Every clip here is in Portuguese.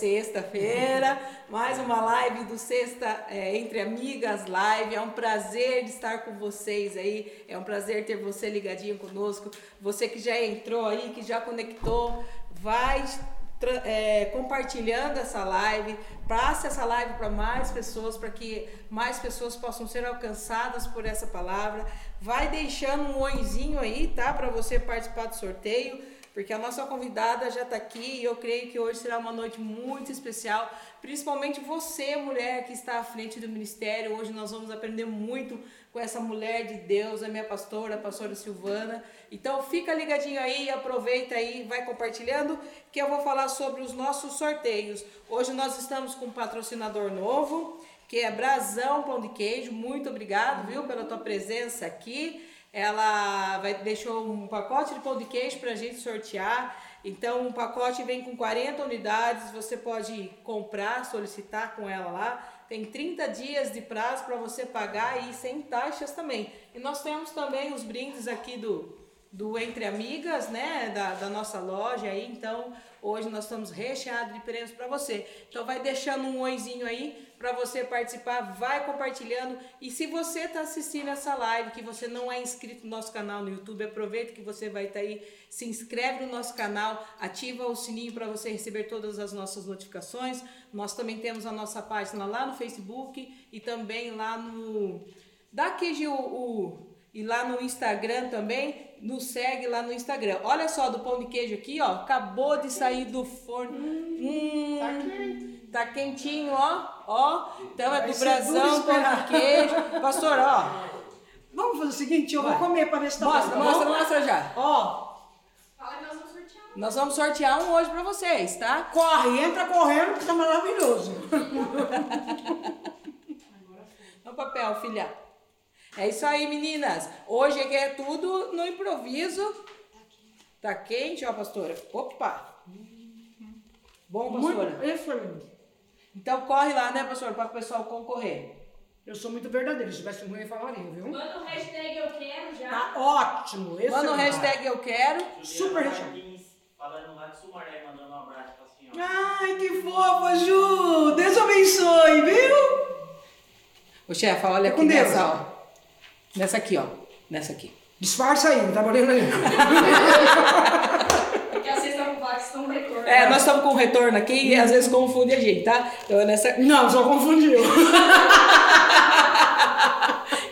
sexta-feira, mais uma live do Sexta é, Entre Amigas Live. É um prazer estar com vocês aí, é um prazer ter você ligadinho conosco. Você que já entrou aí, que já conectou, vai é, compartilhando essa live, passe essa live para mais pessoas, para que mais pessoas possam ser alcançadas por essa palavra. Vai deixando um oizinho aí, tá? Para você participar do sorteio porque a nossa convidada já está aqui e eu creio que hoje será uma noite muito especial, principalmente você, mulher que está à frente do ministério. Hoje nós vamos aprender muito com essa mulher de Deus, a minha pastora, a pastora Silvana. Então fica ligadinho aí, aproveita aí, vai compartilhando, que eu vou falar sobre os nossos sorteios. Hoje nós estamos com um patrocinador novo, que é Brasão Pão de Queijo. Muito obrigado, viu, pela tua presença aqui. Ela vai, deixou um pacote de pão de queijo para a gente sortear. Então, um pacote vem com 40 unidades. Você pode comprar, solicitar com ela lá. Tem 30 dias de prazo para você pagar e sem taxas também. E nós temos também os brindes aqui do, do Entre Amigas, né, da, da nossa loja aí. Então, hoje nós estamos recheados de prêmios para você. Então, vai deixando um oizinho aí para você participar, vai compartilhando. E se você está assistindo essa live, que você não é inscrito no nosso canal no YouTube, aproveita que você vai estar tá aí, se inscreve no nosso canal, ativa o sininho para você receber todas as nossas notificações. Nós também temos a nossa página lá no Facebook e também lá no. QG o, o e lá no Instagram também, nos segue lá no Instagram. Olha só do pão de queijo aqui, ó, acabou de sair do forno. Hum, hum tá quentinho, ó, ó. Então é do brasão, pão de queijo. Pastor, ó. Vamos fazer o seguinte, eu Vai. vou comer para ver se tá Mostra, bom, mostra, mostra já. Ó. Nós vamos sortear um hoje para vocês, tá? Corre, entra correndo que tá maravilhoso. no papel, filha. É isso aí, meninas. Hoje é tudo no improviso. Tá quente, ó, pastora. Opa! Bom, pastora? Muito excelente. Então corre lá, né, pastor, para o pessoal concorrer. Eu sou muito verdadeiro, se tivesse ruim eu falaria, viu? Manda o hashtag eu quero já. Tá ótimo. Esse Manda o hashtag eu quero. Super hashtag. Falando lá de Sumaré, mandando um abraço pra senhora. Ai, que fofa, Ju! Deus abençoe, viu? Ô, chefe, olha é aqui nessa, ó. Nessa aqui, ó. Nessa aqui. Disfarça aí, não tá valendo aí. estão retorno. É, nós estamos com retorno aqui e às vezes confunde a gente, tá? Então, nessa... Não, só confundiu.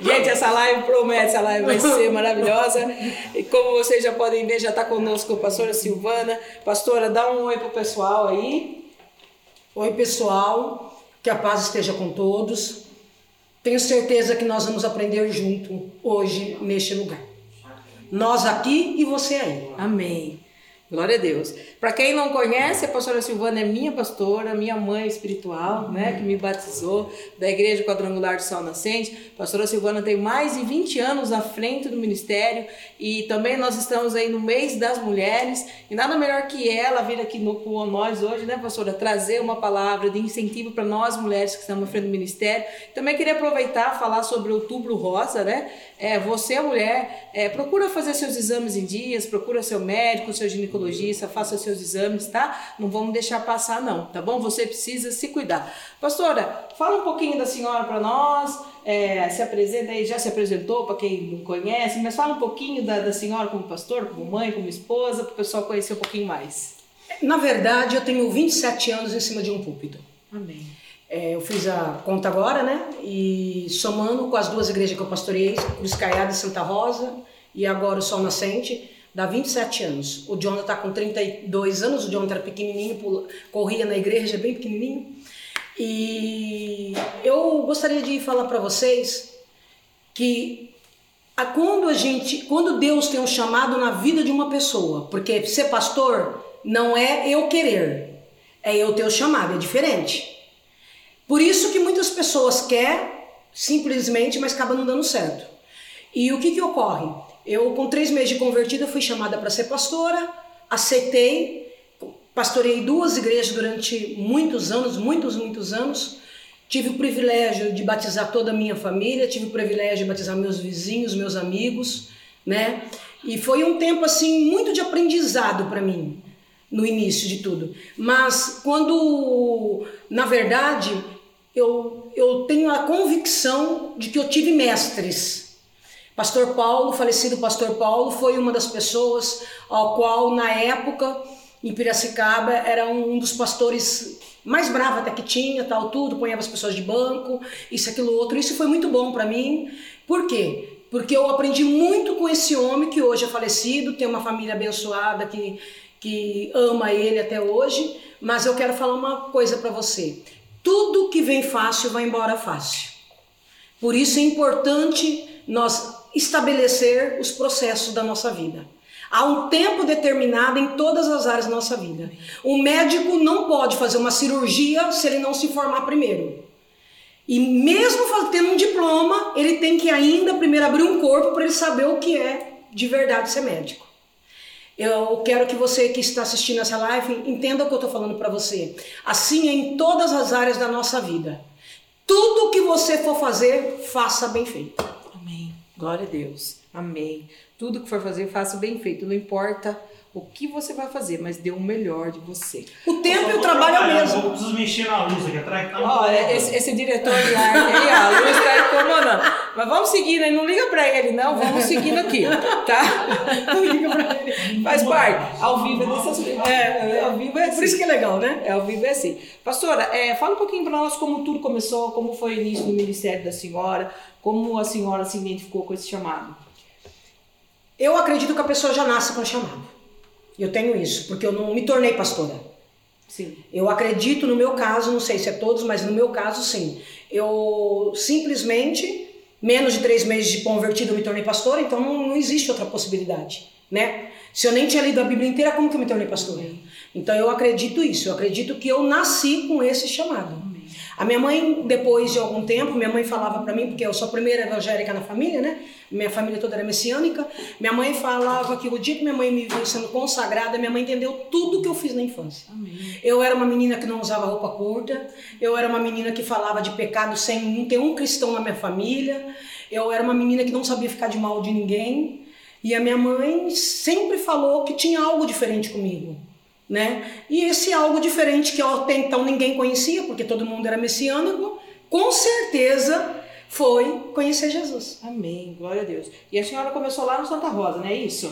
Gente, essa live promete, essa live vai ser maravilhosa. E como vocês já podem ver, já está conosco a pastora Silvana. Pastora, dá um oi pro pessoal aí. Oi, pessoal. Que a paz esteja com todos. Tenho certeza que nós vamos aprender junto hoje neste lugar. Nós aqui e você aí. Amém. Glória a Deus. Para quem não conhece, a pastora Silvana é minha pastora, minha mãe espiritual, né, que me batizou da Igreja Quadrangular do Sol Nascente. A pastora Silvana tem mais de 20 anos à frente do ministério e também nós estamos aí no mês das mulheres e nada melhor que ela vir aqui no, com nós hoje, né, pastora, trazer uma palavra de incentivo para nós mulheres que estamos à frente do ministério. Também queria aproveitar falar sobre o Outubro Rosa, né? É, você, mulher, é, procura fazer seus exames em dias, procura seu médico, seu ginecologista, faça seus exames, tá? Não vamos deixar passar, não, tá bom? Você precisa se cuidar. Pastora, fala um pouquinho da senhora para nós, é, se apresenta aí, já se apresentou para quem não conhece, mas fala um pouquinho da, da senhora como pastor, como mãe, como esposa, para o pessoal conhecer um pouquinho mais. Na verdade, eu tenho 27 anos em cima de um púlpito. Amém. É, eu fiz a conta agora, né? E somando com as duas igrejas que eu pastorei, Cruz Caiada e Santa Rosa, e agora o Sol Nascente, dá 27 anos. O Jonathan está com 32 anos, o Jonathan era pequenininho, corria na igreja, bem pequenininho. E eu gostaria de falar para vocês que a, quando a gente, quando Deus tem um chamado na vida de uma pessoa, porque ser pastor não é eu querer, é eu ter o chamado, é diferente. Por isso que muitas pessoas querem simplesmente, mas acaba não dando certo. E o que, que ocorre? Eu, com três meses de convertida, fui chamada para ser pastora, aceitei, pastorei duas igrejas durante muitos anos, muitos, muitos anos. Tive o privilégio de batizar toda a minha família, tive o privilégio de batizar meus vizinhos, meus amigos, né? E foi um tempo assim muito de aprendizado para mim. no início de tudo. Mas quando, na verdade, eu, eu tenho a convicção de que eu tive mestres. Pastor Paulo, falecido Pastor Paulo, foi uma das pessoas ao qual, na época, em Piracicaba, era um dos pastores mais bravo até que tinha, tal, tudo, ponhava as pessoas de banco, isso, aquilo, outro. Isso foi muito bom para mim. Por quê? Porque eu aprendi muito com esse homem que hoje é falecido, tem uma família abençoada que, que ama ele até hoje. Mas eu quero falar uma coisa para você: tudo que vem fácil vai embora fácil. Por isso é importante nós estabelecer os processos da nossa vida. Há um tempo determinado em todas as áreas da nossa vida. O médico não pode fazer uma cirurgia se ele não se formar primeiro. E mesmo tendo um diploma, ele tem que ainda primeiro abrir um corpo para ele saber o que é de verdade ser médico. Eu quero que você que está assistindo essa live entenda o que eu estou falando para você. Assim é em todas as áreas da nossa vida. Tudo que você for fazer, faça bem feito. Amém. Glória a Deus. Amém. Tudo que for fazer, faça bem feito. Não importa o que você vai fazer, mas dê o melhor de você. O tempo e o trabalho é o mesmo. Eu preciso mexer na luz aqui atrás. Tá Olha, esse, esse diretor de arte aí, a luz tá incomodando. Mas vamos seguindo aí, não liga pra ele não, vamos seguindo aqui, tá? Não liga pra ele. Faz parte. Ao vivo é dessas coisas. É, ao vivo é assim. Por isso que é legal, né? É, ao vivo é assim. Pastora, é, fala um pouquinho pra nós como tudo começou, como foi o início do ministério da senhora, como a senhora se identificou com esse chamado. Eu acredito que a pessoa já nasce com chamado. Eu tenho isso, porque eu não me tornei pastora. Sim. Eu acredito no meu caso, não sei se é todos, mas no meu caso sim. Eu simplesmente, menos de três meses de convertido, eu me tornei pastora, então não, não existe outra possibilidade, né? Se eu nem tinha lido a Bíblia inteira, como que eu me tornei pastora? Então eu acredito isso, eu acredito que eu nasci com esse chamado. A minha mãe, depois de algum tempo, minha mãe falava para mim, porque eu sou a primeira evangélica na família, né? Minha família toda era messiânica. Minha mãe falava que o dia que minha mãe me viu sendo consagrada, minha mãe entendeu tudo que eu fiz na infância. Amém. Eu era uma menina que não usava roupa curta, eu era uma menina que falava de pecado sem não ter um cristão na minha família, eu era uma menina que não sabia ficar de mal de ninguém. E a minha mãe sempre falou que tinha algo diferente comigo né? E esse algo diferente que até então ninguém conhecia, porque todo mundo era messiânico, com certeza foi conhecer Jesus. Amém, glória a Deus. E a senhora começou lá no Santa Rosa, não é isso?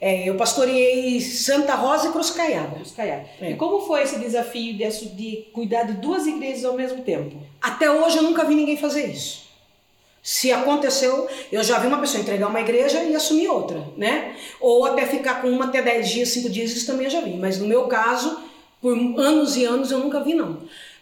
É, eu pastoreei Santa Rosa e Cruz Caiada. Cruz Caiada. É. E como foi esse desafio de, de cuidar de duas igrejas ao mesmo tempo? Até hoje eu nunca vi ninguém fazer isso. Se aconteceu, eu já vi uma pessoa entregar uma igreja e assumir outra, né? Ou até ficar com uma até 10 dias, 5 dias, isso também eu já vi. Mas no meu caso, por anos e anos eu nunca vi, não.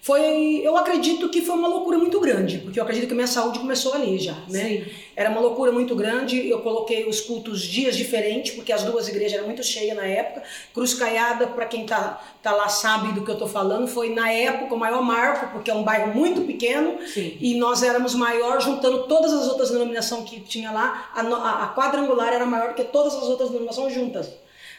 Foi, eu acredito que foi uma loucura muito grande, porque eu acredito que minha saúde começou ali já, né? Sim. Era uma loucura muito grande. Eu coloquei os cultos dias diferentes, porque as duas igrejas eram muito cheias na época. Cruz Caiada, para quem tá, tá lá sabe do que eu tô falando, foi na época o maior marco, porque é um bairro muito pequeno. Sim. E nós éramos maior, juntando todas as outras denominações que tinha lá. A, a- a quadrangular era maior que todas as outras denominações juntas.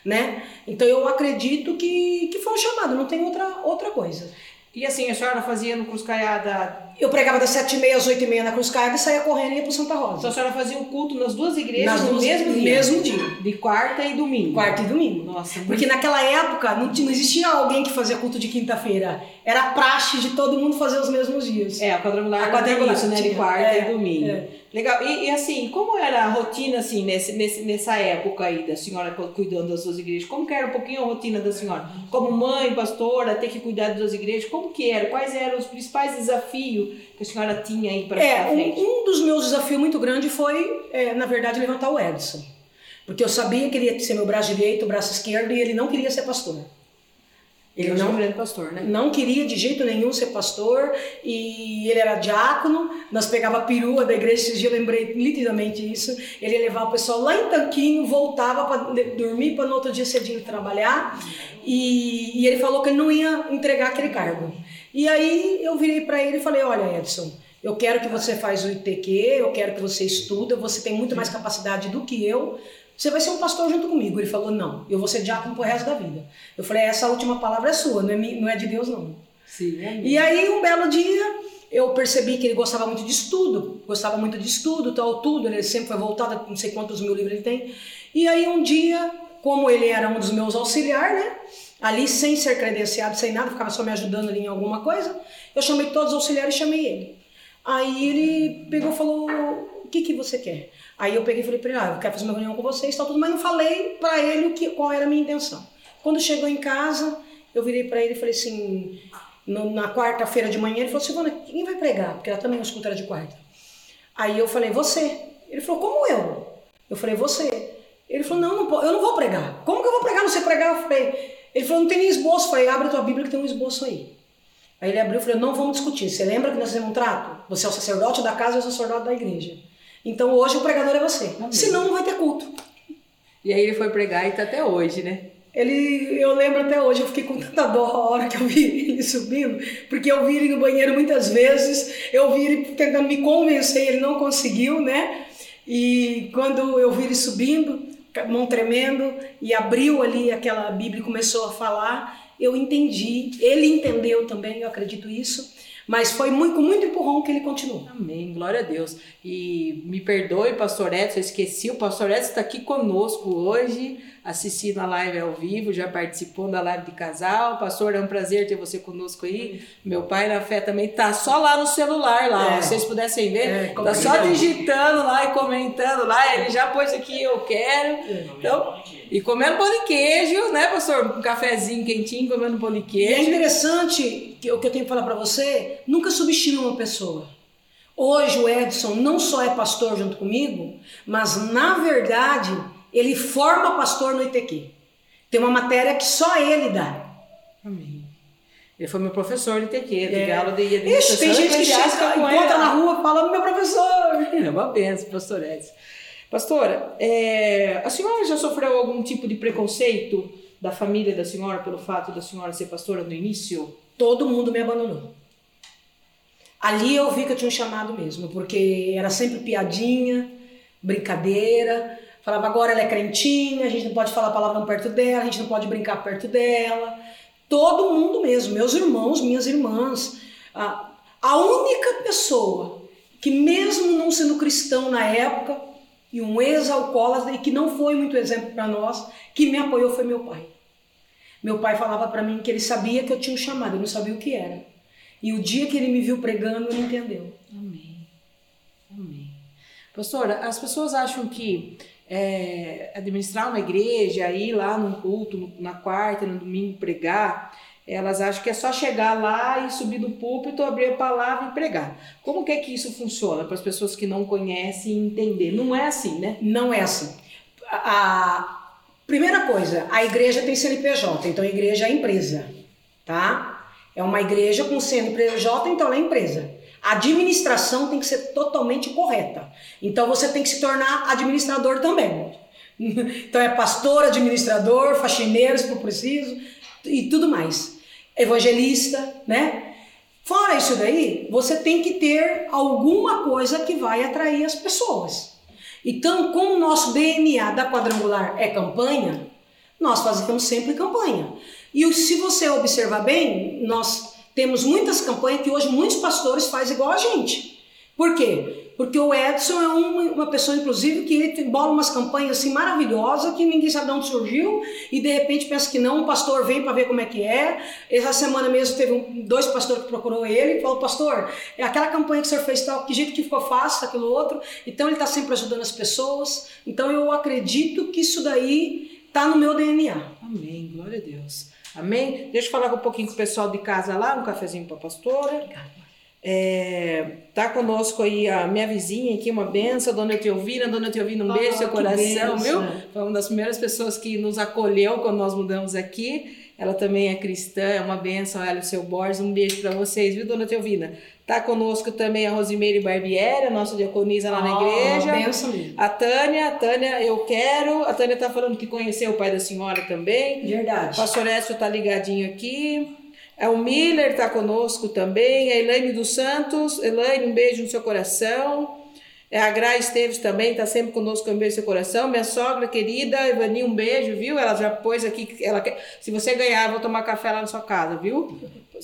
Né? Então eu acredito que, que foi um chamado, não tem outra, outra coisa. E assim, a senhora fazia no Cruz Caiada. Eu pregava das 7h30 às 8h30 na Cruz Caiada e saía correndo e ia pro Santa Então Rosa. a senhora fazia o culto nas duas igrejas Nas no duas- mesmo dia? mesmo dia. De quarta e domingo. Quarta e domingo. Nossa, muito Porque naquela época não, não existia alguém que fazia culto de quinta-feira. Era praxe de todo mundo fazer os mesmos dias. É, a quadrangular, A quadrangular tem isso, né? De tinha, quarta é, e domingo. é. Legal. E, e, assim, como era a rotina, assim, nesse, nesse, nessa época aí da senhora cu- cuidando das suas igrejas? Como que era um pouquinho a rotina da senhora? Como mãe, pastora, ter que cuidar das duas igrejas, como que era? Quais eram os principais desafios que a senhora tinha aí para É, frente? um, um dos meus desafios muito grande foi, é, na verdade, levantar o Edson. Porque eu sabia que ele ia ser meu braço direito, braço esquerdo, e ele não queria ser pastor. Ele Deus não, grande pastor, né? não queria de jeito nenhum ser pastor, e ele era diácono, nós pegava a perua da igreja, esses dias eu lembrei nitidamente isso, ele ia levar o pessoal lá em Tanquinho, voltava para dormir, para no outro dia cedinho trabalhar, e, e ele falou que ele não ia entregar aquele cargo. E aí eu virei para ele e falei, olha Edson, eu quero que você faz o ITQ, eu quero que você estuda, você tem muito mais capacidade do que eu, você vai ser um pastor junto comigo. Ele falou, não, eu vou ser diácono pro resto da vida. Eu falei, essa última palavra é sua, não é, não é de Deus não. Sim, é E aí, um belo dia, eu percebi que ele gostava muito de estudo, gostava muito de estudo, tal, tudo, ele sempre foi voltado, não sei quantos mil livros ele tem. E aí, um dia, como ele era um dos meus auxiliares, né? ali sem ser credenciado, sem nada, ficava só me ajudando ali em alguma coisa. Eu chamei todos os auxiliares e chamei ele. Aí ele pegou e falou: O que, que você quer? Aí eu peguei e falei para ele: ah, eu quero fazer uma reunião com vocês, tal, tudo, mas não falei para ele o que, qual era a minha intenção. Quando chegou em casa, eu virei para ele e falei assim: no, na quarta-feira de manhã, ele falou: Silvana, quem vai pregar? Porque ela também é escuta de quarta. Aí eu falei: Você. Ele falou: Como eu? Eu falei: Você. Ele falou: Não, não eu não vou pregar. Como que eu vou pregar? Não sei pregar. Eu falei: Ele falou: Não tem nem esboço. Eu falei: Abre a tua Bíblia que tem um esboço aí. Aí ele abriu e falou: Não vamos discutir. Você lembra que nós fizemos um trato? Você é o sacerdote da casa e o sacerdote da igreja. Então hoje o pregador é você. Amém. Senão não vai ter culto. E aí ele foi pregar e está até hoje, né? Ele, eu lembro até hoje, eu fiquei com tanta dó a hora que eu vi ele subindo, porque eu vi ele no banheiro muitas vezes, eu vi ele tentando me convencer, ele não conseguiu, né? E quando eu vi ele subindo, mão tremendo, e abriu ali aquela Bíblia e começou a falar, eu entendi, ele entendeu também, eu acredito isso, mas foi muito, com muito empurrão que ele continuou. Amém, glória a Deus. E me perdoe, pastor Edson, eu esqueci, o pastor Edson está aqui conosco hoje, assistindo a live ao vivo, já participou da live de casal. Pastor, é um prazer ter você conosco aí. Meu pai na fé também tá só lá no celular lá, é. se vocês pudessem ver, é, tá só digitando lá e comentando lá. Ele já pôs aqui eu quero. É. Então, e comendo pão de queijo, né, pastor? Um cafezinho quentinho, comendo pão de queijo. E é interessante que o que eu tenho que falar para você, nunca subestima uma pessoa. Hoje o Edson não só é pastor junto comigo, mas na verdade ele forma pastor no ITQ. Tem uma matéria que só ele dá. Amém. Ele foi meu professor no ITQ, de é. de tem gente que chega, encontra na rua fala, meu professor. É uma benção, pastor Edson. Pastora, é, a senhora já sofreu algum tipo de preconceito da família da senhora pelo fato da senhora ser pastora no início? Todo mundo me abandonou. Ali eu vi que eu tinha um chamado mesmo, porque era sempre piadinha, brincadeira. Falava, agora ela é crentinha, a gente não pode falar palavrão perto dela, a gente não pode brincar perto dela. Todo mundo mesmo, meus irmãos, minhas irmãs. A, a única pessoa que, mesmo não sendo cristão na época, e um ex-alcoólatra, e que não foi muito exemplo para nós, que me apoiou foi meu pai. Meu pai falava para mim que ele sabia que eu tinha um chamado, eu não sabia o que era. E o dia que ele me viu pregando, ele entendeu. Amém. Amém. Pastora, as pessoas acham que é, administrar uma igreja, ir lá num culto, na quarta, no domingo pregar, elas acham que é só chegar lá e subir no púlpito, abrir a palavra e pregar. Como que é que isso funciona para as pessoas que não conhecem entender? Não é assim, né? Não é assim. A primeira coisa, a igreja tem CNPJ, então a igreja é empresa, tá? É uma igreja com CNPJ, então ela é empresa. A administração tem que ser totalmente correta. Então você tem que se tornar administrador também. Então é pastor, administrador, faxineiro, se for preciso, e tudo mais evangelista, né? Fora isso daí, você tem que ter alguma coisa que vai atrair as pessoas. Então, como o nosso DNA da quadrangular é campanha, nós fazemos sempre campanha. E se você observar bem, nós temos muitas campanhas que hoje muitos pastores fazem igual a gente. Por quê? Porque o Edson é uma, uma pessoa, inclusive, que ele bola umas campanhas assim maravilhosas que ninguém sabe de onde surgiu e de repente pensa que não, um pastor vem para ver como é que é. Essa semana mesmo teve um, dois pastores que procurou ele e falou: Pastor, é aquela campanha que o senhor fez tal, que jeito que ficou fácil, aquilo outro. Então ele está sempre ajudando as pessoas. Então eu acredito que isso daí está no meu DNA. Amém, glória a Deus. Amém? Deixa eu falar um pouquinho com o pessoal de casa lá, um cafezinho para a pastora. Obrigada. É, tá conosco aí a minha vizinha aqui, uma benção, dona Teovina. Dona Teovina, um oh, beijo no seu coração, viu? Foi uma das primeiras pessoas que nos acolheu quando nós mudamos aqui. Ela também é cristã, é uma benção. Ela e o seu Borges, um beijo para vocês, viu, dona Teovina? Tá conosco também a Rosimeire Barbieri, a nossa diaconisa lá oh, na igreja. Benção. A Tânia, a Tânia, eu quero. A Tânia tá falando que conheceu o pai da senhora também. Verdade. O pastor Écio tá ligadinho aqui. É o Miller está conosco também, a Elaine dos Santos. Elaine, um beijo no seu coração. É a Gra Esteves também, está sempre conosco, um beijo no seu coração. Minha sogra querida, Ivani, um beijo, viu? Ela já pôs aqui, ela quer, se você ganhar, vou tomar café lá na sua casa, viu?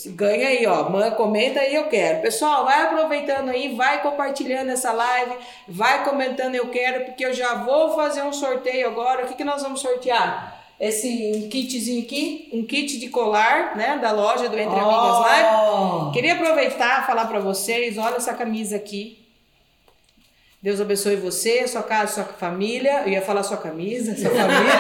Ganha aí, ó, comenta aí, eu quero. Pessoal, vai aproveitando aí, vai compartilhando essa live, vai comentando eu quero, porque eu já vou fazer um sorteio agora. O que, que nós vamos sortear? esse um kitzinho aqui, um kit de colar, né, da loja do Entre Amigas Live. Oh. Queria aproveitar e falar para vocês, olha essa camisa aqui. Deus abençoe você, sua casa, sua família. Eu ia falar sua camisa, sua família.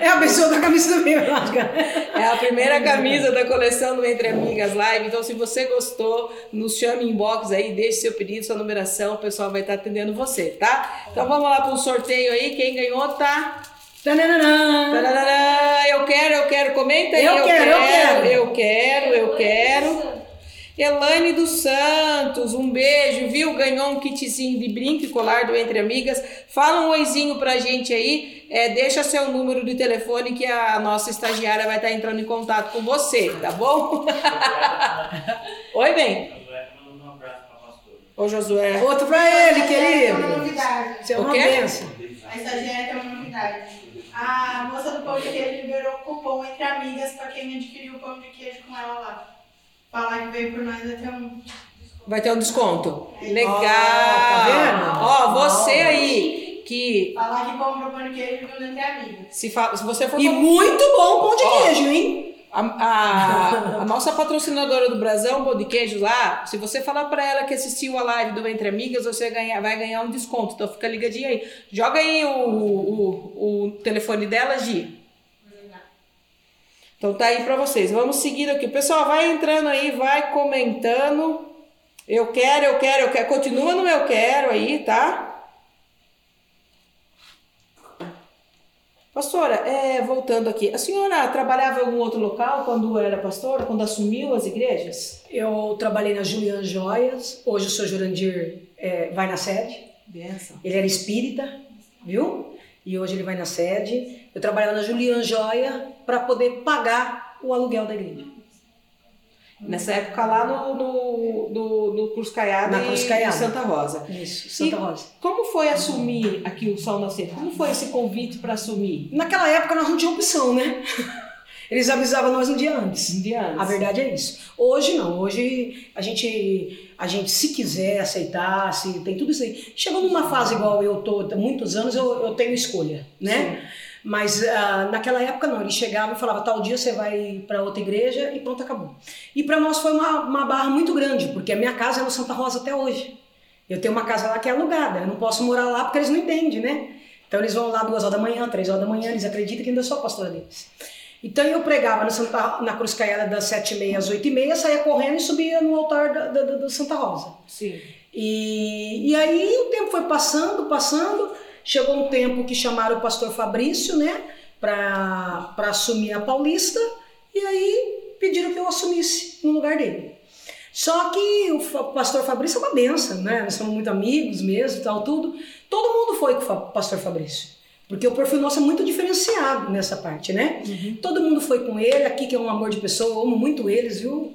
É a pessoa da camisa eu cara. É a primeira camisa da coleção do Entre Amigas Live. Então, se você gostou, nos chame em inbox aí, deixe seu pedido, sua numeração, o pessoal vai estar atendendo você, tá? Então vamos lá para o sorteio aí. Quem ganhou tá. Tananana. Eu quero, eu quero. Comenta aí. Eu quero, eu quero. Eu quero, eu quero. Elaine dos Santos, um beijo, viu? Ganhou um kitzinho de brinco e colar do Entre Amigas. Fala um oizinho pra gente aí. É, deixa seu número de telefone que a nossa estagiária vai estar entrando em contato com você, tá bom? Oi, bem. Um abraço pra pastora. Ô, Josué. Outro pra ele, Tem uma querido. novidade. É O uma quê? benção. A estagiária tem uma novidade. A moça do pão de queijo liberou cupom entre amigas pra quem adquiriu o pão de queijo com ela lá. Falar que veio por nós vai ter um. Vai ter um desconto. Legal. Ó, tá vendo? Ó, você aí que Falar que compra o pão de queijo entre amigas. se, fa- se você for E muito bom pão de queijo, hein? A, a- a nossa patrocinadora do Brasão, Pão de Queijo lá, se você falar pra ela que assistiu a live do Entre Amigas, você ganha, vai ganhar um desconto. Então fica ligadinho aí. Joga aí o, o, o telefone dela, Gi. Então tá aí pra vocês. Vamos seguir aqui. Pessoal, vai entrando aí, vai comentando. Eu quero, eu quero, eu quero. Continua no eu quero aí, tá? Pastora, é, voltando aqui, a senhora trabalhava em algum outro local quando era pastora, quando assumiu as igrejas? Eu trabalhei na Julian Joias. Hoje o senhor Jurandir é, vai na sede. Benção. Ele era espírita, viu? E hoje ele vai na sede. Eu trabalhava na Julian Joia para poder pagar o aluguel da igreja. Nessa época lá no, no, no, no Cruz Caiada Cruz e Caiada. em Santa Rosa. Isso, Santa E- Rosa. Como foi assumir aqui o Sol Nascer? Como foi esse convite para assumir? Naquela época nós não tínhamos opção, né? Eles avisavam nós um dia antes. Um dia antes. A verdade é isso. Hoje não. Hoje a gente, a gente se quiser aceitar, se tem tudo isso aí. Chegou numa fase igual eu tô, há muitos anos, eu, eu tenho escolha, né? Mas ah, naquela época não. Ele chegava e falava, tal dia você vai para outra igreja e pronto, acabou. E para nós foi uma, uma barra muito grande, porque a minha casa é no Santa Rosa até hoje. Eu tenho uma casa lá que é alugada. Eu não posso morar lá porque eles não entendem, né? Então eles vão lá duas horas da manhã, três horas da manhã, eles acreditam que ainda sou a pastora deles. Então eu pregava no Santa, na Cruz Caiada das sete e meia às oito e meia, saía correndo e subia no altar da, da, da- do Santa Rosa. Sim. E, e aí o tempo foi passando, passando. Chegou um tempo que chamaram o pastor Fabrício, né, para assumir a Paulista. E aí pediram que eu assumisse no lugar dele. Só que o pastor Fabrício é uma benção, né? Nós somos muito amigos mesmo e tal, tudo. Todo mundo foi com o pastor Fabrício. Porque o perfil nosso é muito diferenciado nessa parte, né? Todo mundo foi com ele, aqui que é um amor de pessoa, eu amo muito eles, viu?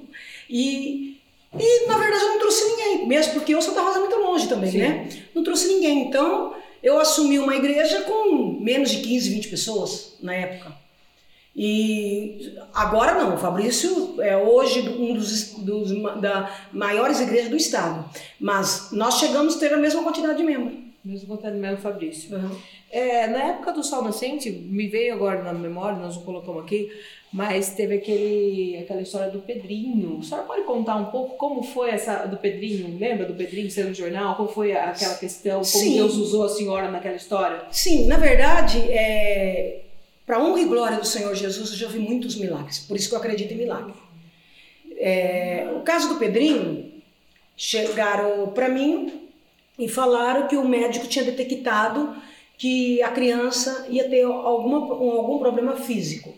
E, e na verdade eu não trouxe ninguém, mesmo porque o Santa Rosa é muito longe também, Sim. né? Não trouxe ninguém. Então eu assumi uma igreja com menos de 15, 20 pessoas na época. E agora não, o Fabrício é hoje um dos, dos da maiores igrejas do estado. Mas nós chegamos a ter a mesma quantidade de membros. Mesmo contando mesmo, Fabrício. É, na época do Sol Nascente, me veio agora na memória, nós não colocamos aqui, mas teve aquele, aquela história do Pedrinho. A senhora pode contar um pouco como foi essa do Pedrinho? Lembra do Pedrinho sendo no jornal? Como foi aquela questão? Como Sim. Deus usou a senhora naquela história? Sim, na verdade, é, para honra e glória do Senhor Jesus, eu já vi muitos milagres. Por isso que eu acredito em milagre. É, o caso do Pedrinho, chegaram para mim e falaram que o médico tinha detectado que a criança ia ter alguma, um- algum problema físico.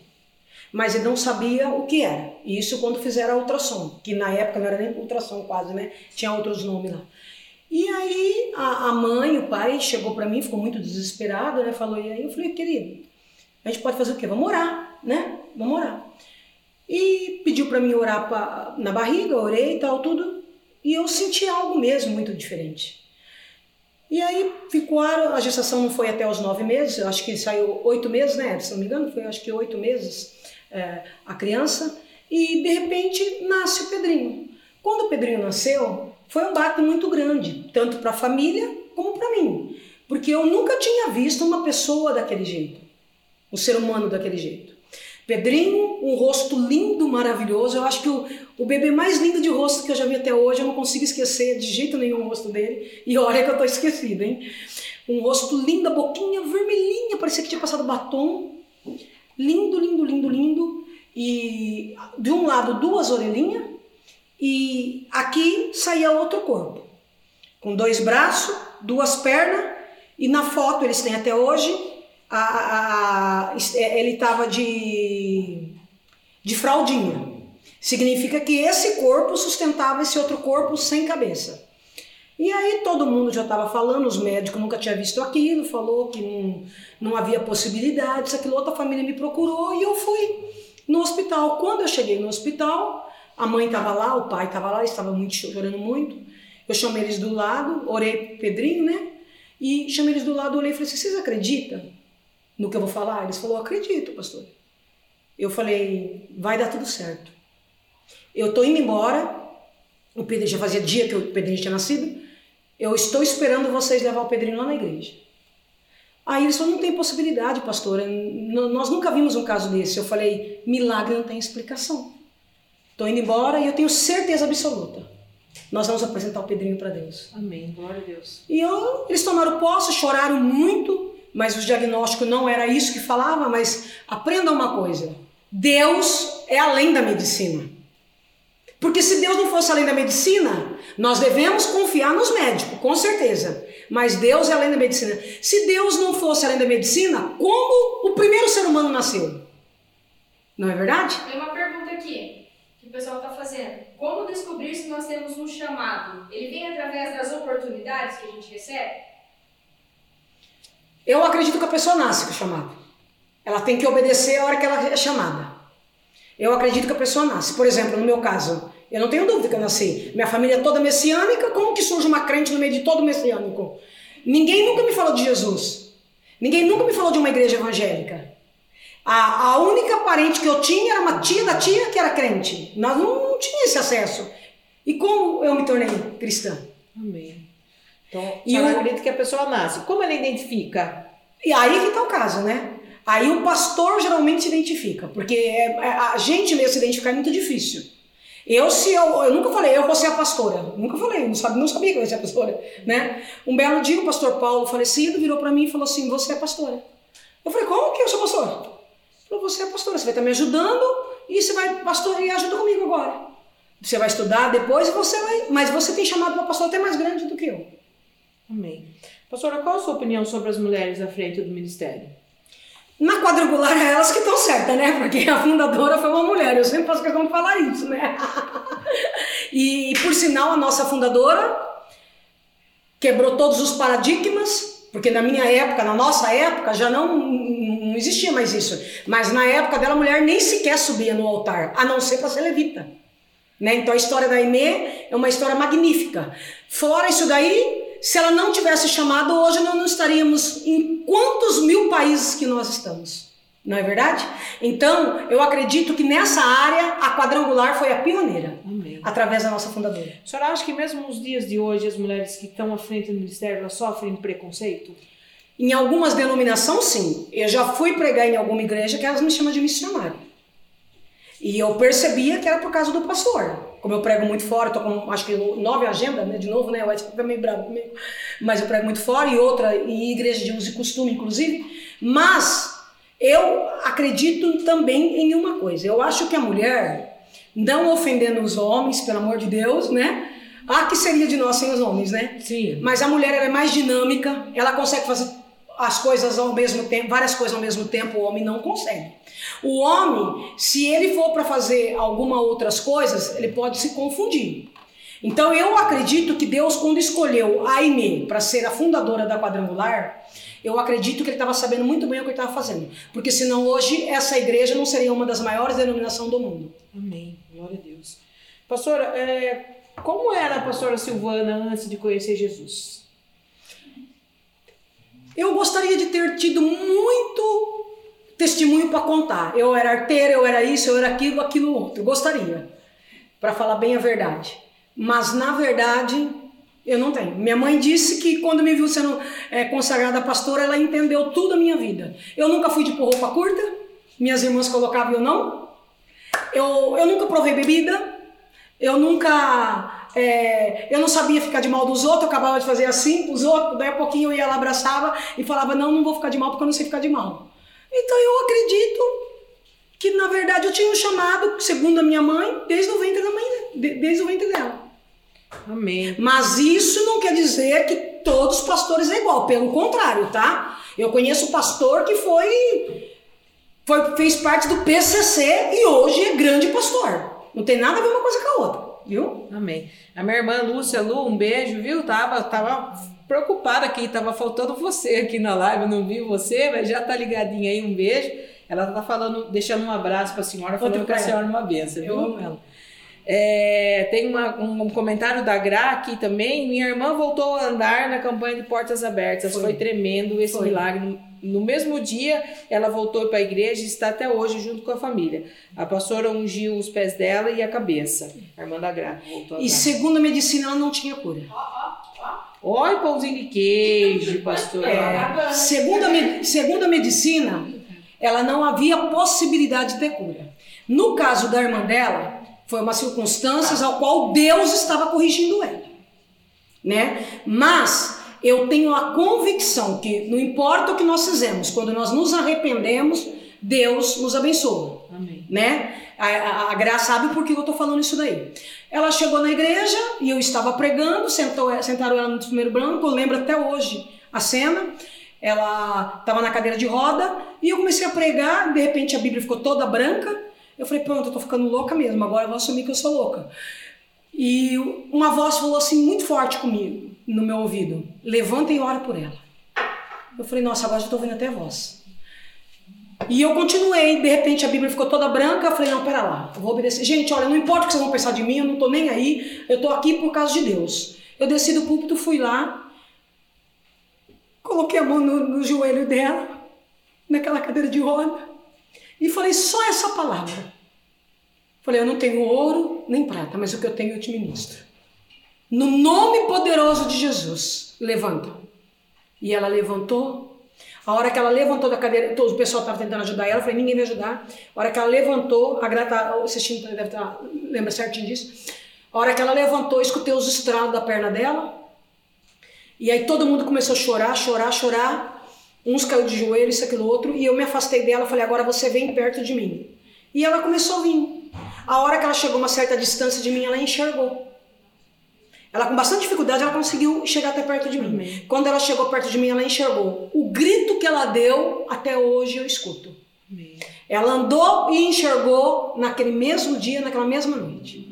Mas ele não sabia o que era. Isso quando fizeram a ultrassom, que na época não era nem ultrassom quase, né? Tinha outros nomes lá. E aí a, a mãe, o pai chegou para mim, ficou muito desesperado, né? Falou, e aí eu falei, querido, a gente pode fazer o quê? Vamos orar, né? Vamos orar. E pediu para mim orar pra, na barriga, orei e tal, tudo. E eu senti algo mesmo muito diferente. E aí ficou, a gestação não foi até os nove meses, acho que saiu oito meses, né? Se não me engano, foi acho que oito meses é, a criança. E de repente nasce o Pedrinho. Quando o Pedrinho nasceu, foi um baque muito grande, tanto para a família como para mim, porque eu nunca tinha visto uma pessoa daquele jeito. um ser humano daquele jeito. Pedrinho, um rosto lindo, maravilhoso. Eu acho que o, o bebê mais lindo de rosto que eu já vi até hoje, eu não consigo esquecer de jeito nenhum o rosto dele. E olha que eu tô esquecida, hein? Um rosto lindo, a boquinha vermelhinha, parecia que tinha passado batom. Lindo, lindo, lindo, lindo. E de um lado duas orelhinhas e aqui saía outro corpo. Com dois braços, duas pernas e na foto eles têm até hoje a, a, ele estava de, de fraldinha. Significa que esse corpo sustentava esse outro corpo sem cabeça. E aí todo mundo já estava falando, os médicos nunca tinham visto aquilo, falou que não, não havia possibilidade, isso, aquilo, outra família me procurou e eu fui no hospital. Quando eu cheguei no hospital, a mãe estava lá, o pai estava lá, estava muito chorando muito. Eu chamei eles do lado, orei pro Pedrinho, né? E chamei eles do lado, olhei e falei assim: vocês acreditam no que eu vou falar? Eles falaram: acredito, pastor. Eu falei: vai dar tudo certo. Eu tô indo embora. O Pedrinho já fazia dia que o Pedrinho tinha nascido. Eu estou esperando vocês levar o Pedrinho lá na igreja. Aí eles falaram, não tem possibilidade, pastora. Nós nunca vimos um caso desse. Eu falei, milagre não tem explicação. Estou indo embora e eu tenho certeza absoluta. Nós vamos apresentar o Pedrinho para Deus. Amém. Glória a Deus. E eu, eles tomaram posse, choraram muito, mas o diagnóstico não era isso que falava. Mas aprenda uma coisa: Deus é além da medicina. Porque se Deus não fosse além da medicina, nós devemos confiar nos médicos, com certeza. Mas Deus é além da medicina. Se Deus não fosse além da medicina, como o primeiro ser humano nasceu? Não é verdade? Tem uma pergunta aqui que o pessoal está fazendo. Como descobrir se nós temos um chamado? Ele vem através das oportunidades que a gente recebe? Eu acredito que a pessoa nasce com chamado. Ela tem que obedecer a hora que ela é chamada. Eu acredito que a pessoa nasce. Por exemplo, no meu caso, eu não tenho dúvida que eu nasci. Minha família é toda messiânica, como que surge uma crente no meio de todo messiânico? Ninguém nunca me falou de Jesus. Ninguém nunca me falou de uma igreja evangélica. A, a única parente que eu tinha era uma tia da tia que era crente. Nós não, não tinha esse acesso. E como eu me tornei cristã? Amém. Então, E o- acredita que a pessoa nasce. Como ela identifica? E aí que tá o caso, né? Aí o pastor geralmente se identifica, porque é- é- a gente mesmo se identificar é muito difícil. Eu se eu, eu nunca falei, eu vou ser a pastora. Nunca falei, não sabia, não sabia que eu ia ser a pastora, né? Um belo dia o pastor Paulo falecido virou para mim e falou assim: "Você é pastora". Eu falei: "Como que eu sou pastora?" Ele falou: "Você é pastora, você vai estar me ajudando e você vai pastorear e ajuda comigo agora. Você vai estudar depois e você vai, mas você tem chamado uma pastora até mais grande do que eu". Amém. Pastora, qual a sua opinião sobre as mulheres à frente do ministério? Na quadrangular é elas que estão certas, né? Porque a fundadora foi uma mulher. Eu sempre faço questão de falar isso, né? e, por sinal, a nossa fundadora quebrou todos os paradigmas, porque na minha época, na nossa época, já não, não existia mais isso. Mas na época dela, a mulher nem sequer subia no altar, a não ser para ser levita. Né? Então a história da Aimee é uma história magnífica. Fora isso daí, se ela não tivesse chamado, hoje nós não estaríamos em quantos mil países que nós estamos. Não é verdade? Então, eu acredito que nessa área a quadrangular foi a pioneira, Amém. através da nossa fundadora. A senhora acha que mesmo nos dias de hoje as mulheres que estão à frente do ministério elas sofrem preconceito? Em algumas denominações, sim. Eu já fui pregar em alguma igreja que elas me chamam de missionária. E eu percebia que era por causa do pastor. Como eu prego muito fora, tô com acho que nove agendas, né? De novo, né? O Edson fica meio bravo comigo. Mas eu prego muito fora e outra em igreja de uso e costume, inclusive. Mas eu acredito também em uma coisa. Eu acho que a mulher, não ofendendo os homens, pelo amor de Deus, né? Ah, que seria de nós sem os homens, né? Sim. Mas a mulher é mais dinâmica, ela consegue fazer as coisas ao mesmo tempo, várias coisas ao mesmo tempo, o homem não consegue. O homem, se ele for para fazer alguma outras coisas, ele pode se confundir. Então eu acredito que Deus, quando escolheu a Aimee para ser a fundadora da quadrangular, eu acredito que ele estava sabendo muito bem o que ele estava fazendo. Porque senão hoje essa igreja não seria uma das maiores denominações do mundo. Amém. Glória a Deus. Pastora, é, como era a pastora Silvana antes de conhecer Jesus? Eu gostaria de ter tido muito testemunho para contar. Eu era arteira, eu era isso, eu era aquilo, aquilo outro. Gostaria, para falar bem a verdade. Mas na verdade, Eu não tenho. Minha mãe disse que quando me viu sendo é, consagrada pastora, ela entendeu tudo a minha vida. Eu nunca fui de pôr roupa curta, minhas irmãs colocavam eu não. Eu, eu nunca provei bebida, eu nunca. é, eu não sabia ficar de mal dos outros, eu acabava de fazer assim, os outros, daí a pouquinho eu ia lá, abraçava e falava: Não, não vou ficar de mal porque eu não sei ficar de mal. Então eu acredito que na verdade eu tinha um chamado, segundo a minha mãe, desde o ventre da mãe, de- desde o ventre dela. Amém. Mas isso não quer dizer que todos os pastores é igual, pelo contrário, tá? Eu conheço pastor que foi, foi fez parte do PCC e hoje é grande pastor. Não tem nada a ver uma coisa com a outra, viu? Amém. A minha irmã Lúcia Lu, um beijo, viu? Tava, tava preocupada aqui, tava faltando você aqui na live, não vi você, mas já tá ligadinha aí, um beijo. Ela tá falando, deixando um abraço pra senhora, falando que a senhora é uma benção, Eu viu? amo ela. É, tem uma- um, um comentário da Gra aqui também. Minha irmã voltou a andar na campanha de Portas Abertas. Foi, Foi. tremendo esse Foi. milagre. No, mesmo dia, ela voltou para a igreja e está até hoje junto com a família. A pastora ungiu os pés dela e a cabeça. A irmã da Gra voltou a E segundo a medicina, ela não tinha cura. Oi, pãozinho de queijo, pastora. É, segundo, a, me- segundo a medicina, ela não havia possibilidade de ter cura. No caso da irmã dela, foi uma circunstância ao qual Deus estava corrigindo ela. Né? Mas eu tenho a convicção que não importa o que nós fizemos, quando nós nos arrependemos, Deus nos abençoa Amém. né? A, a, a Gra sabe por que eu tô falando isso daí. Ela chegou na igreja e eu estava pregando, sentou, sentaram ela no primeiro branco, eu lembro até hoje a cena. Ela estava na cadeira de roda e eu comecei a pregar, de repente a Bíblia ficou toda branca. Eu falei, pronto, eu tô ficando louca mesmo, agora eu vou assumir que eu sou louca. E uma voz falou assim muito forte comigo, no meu ouvido: levanta e ora por ela. Eu falei, nossa, agora já tô ouvindo até a voz. E eu continuei, de repente a Bíblia ficou toda branca, eu falei, não, pera lá, eu vou obedecer. Gente, olha, não importa o que vocês vão pensar de mim, eu não tô nem aí, eu tô aqui por causa de Deus. Eu desci do púlpito, fui lá, coloquei a mão no, no joelho dela, naquela cadeira de roda, e falei só essa palavra. Falei, eu não tenho ouro nem prata, mas o que eu tenho eu te ministro. No nome poderoso de Jesus, levanta. E ela levantou, a hora que ela levantou da cadeira, o pessoal estava tentando ajudar ela, eu falei, ninguém vai ajudar. A hora que ela levantou, a Grata, o Cestinho deve estar, lembra certinho disso. A hora que ela levantou, escutei os estralos da perna dela. E aí todo mundo começou a chorar, chorar, chorar. Uns caiu de joelho, isso, aquilo, outro. E eu me afastei dela, falei, agora você vem perto de mim. E ela começou a vir. A hora que ela chegou a uma certa distância de mim, ela enxergou. Ela com bastante dificuldade, ela conseguiu chegar até perto de mim. Amém. Quando ela chegou perto de mim, ela enxergou. O grito que ela deu, até hoje eu escuto. Amém. Ela andou e enxergou naquele mesmo dia, naquela mesma noite.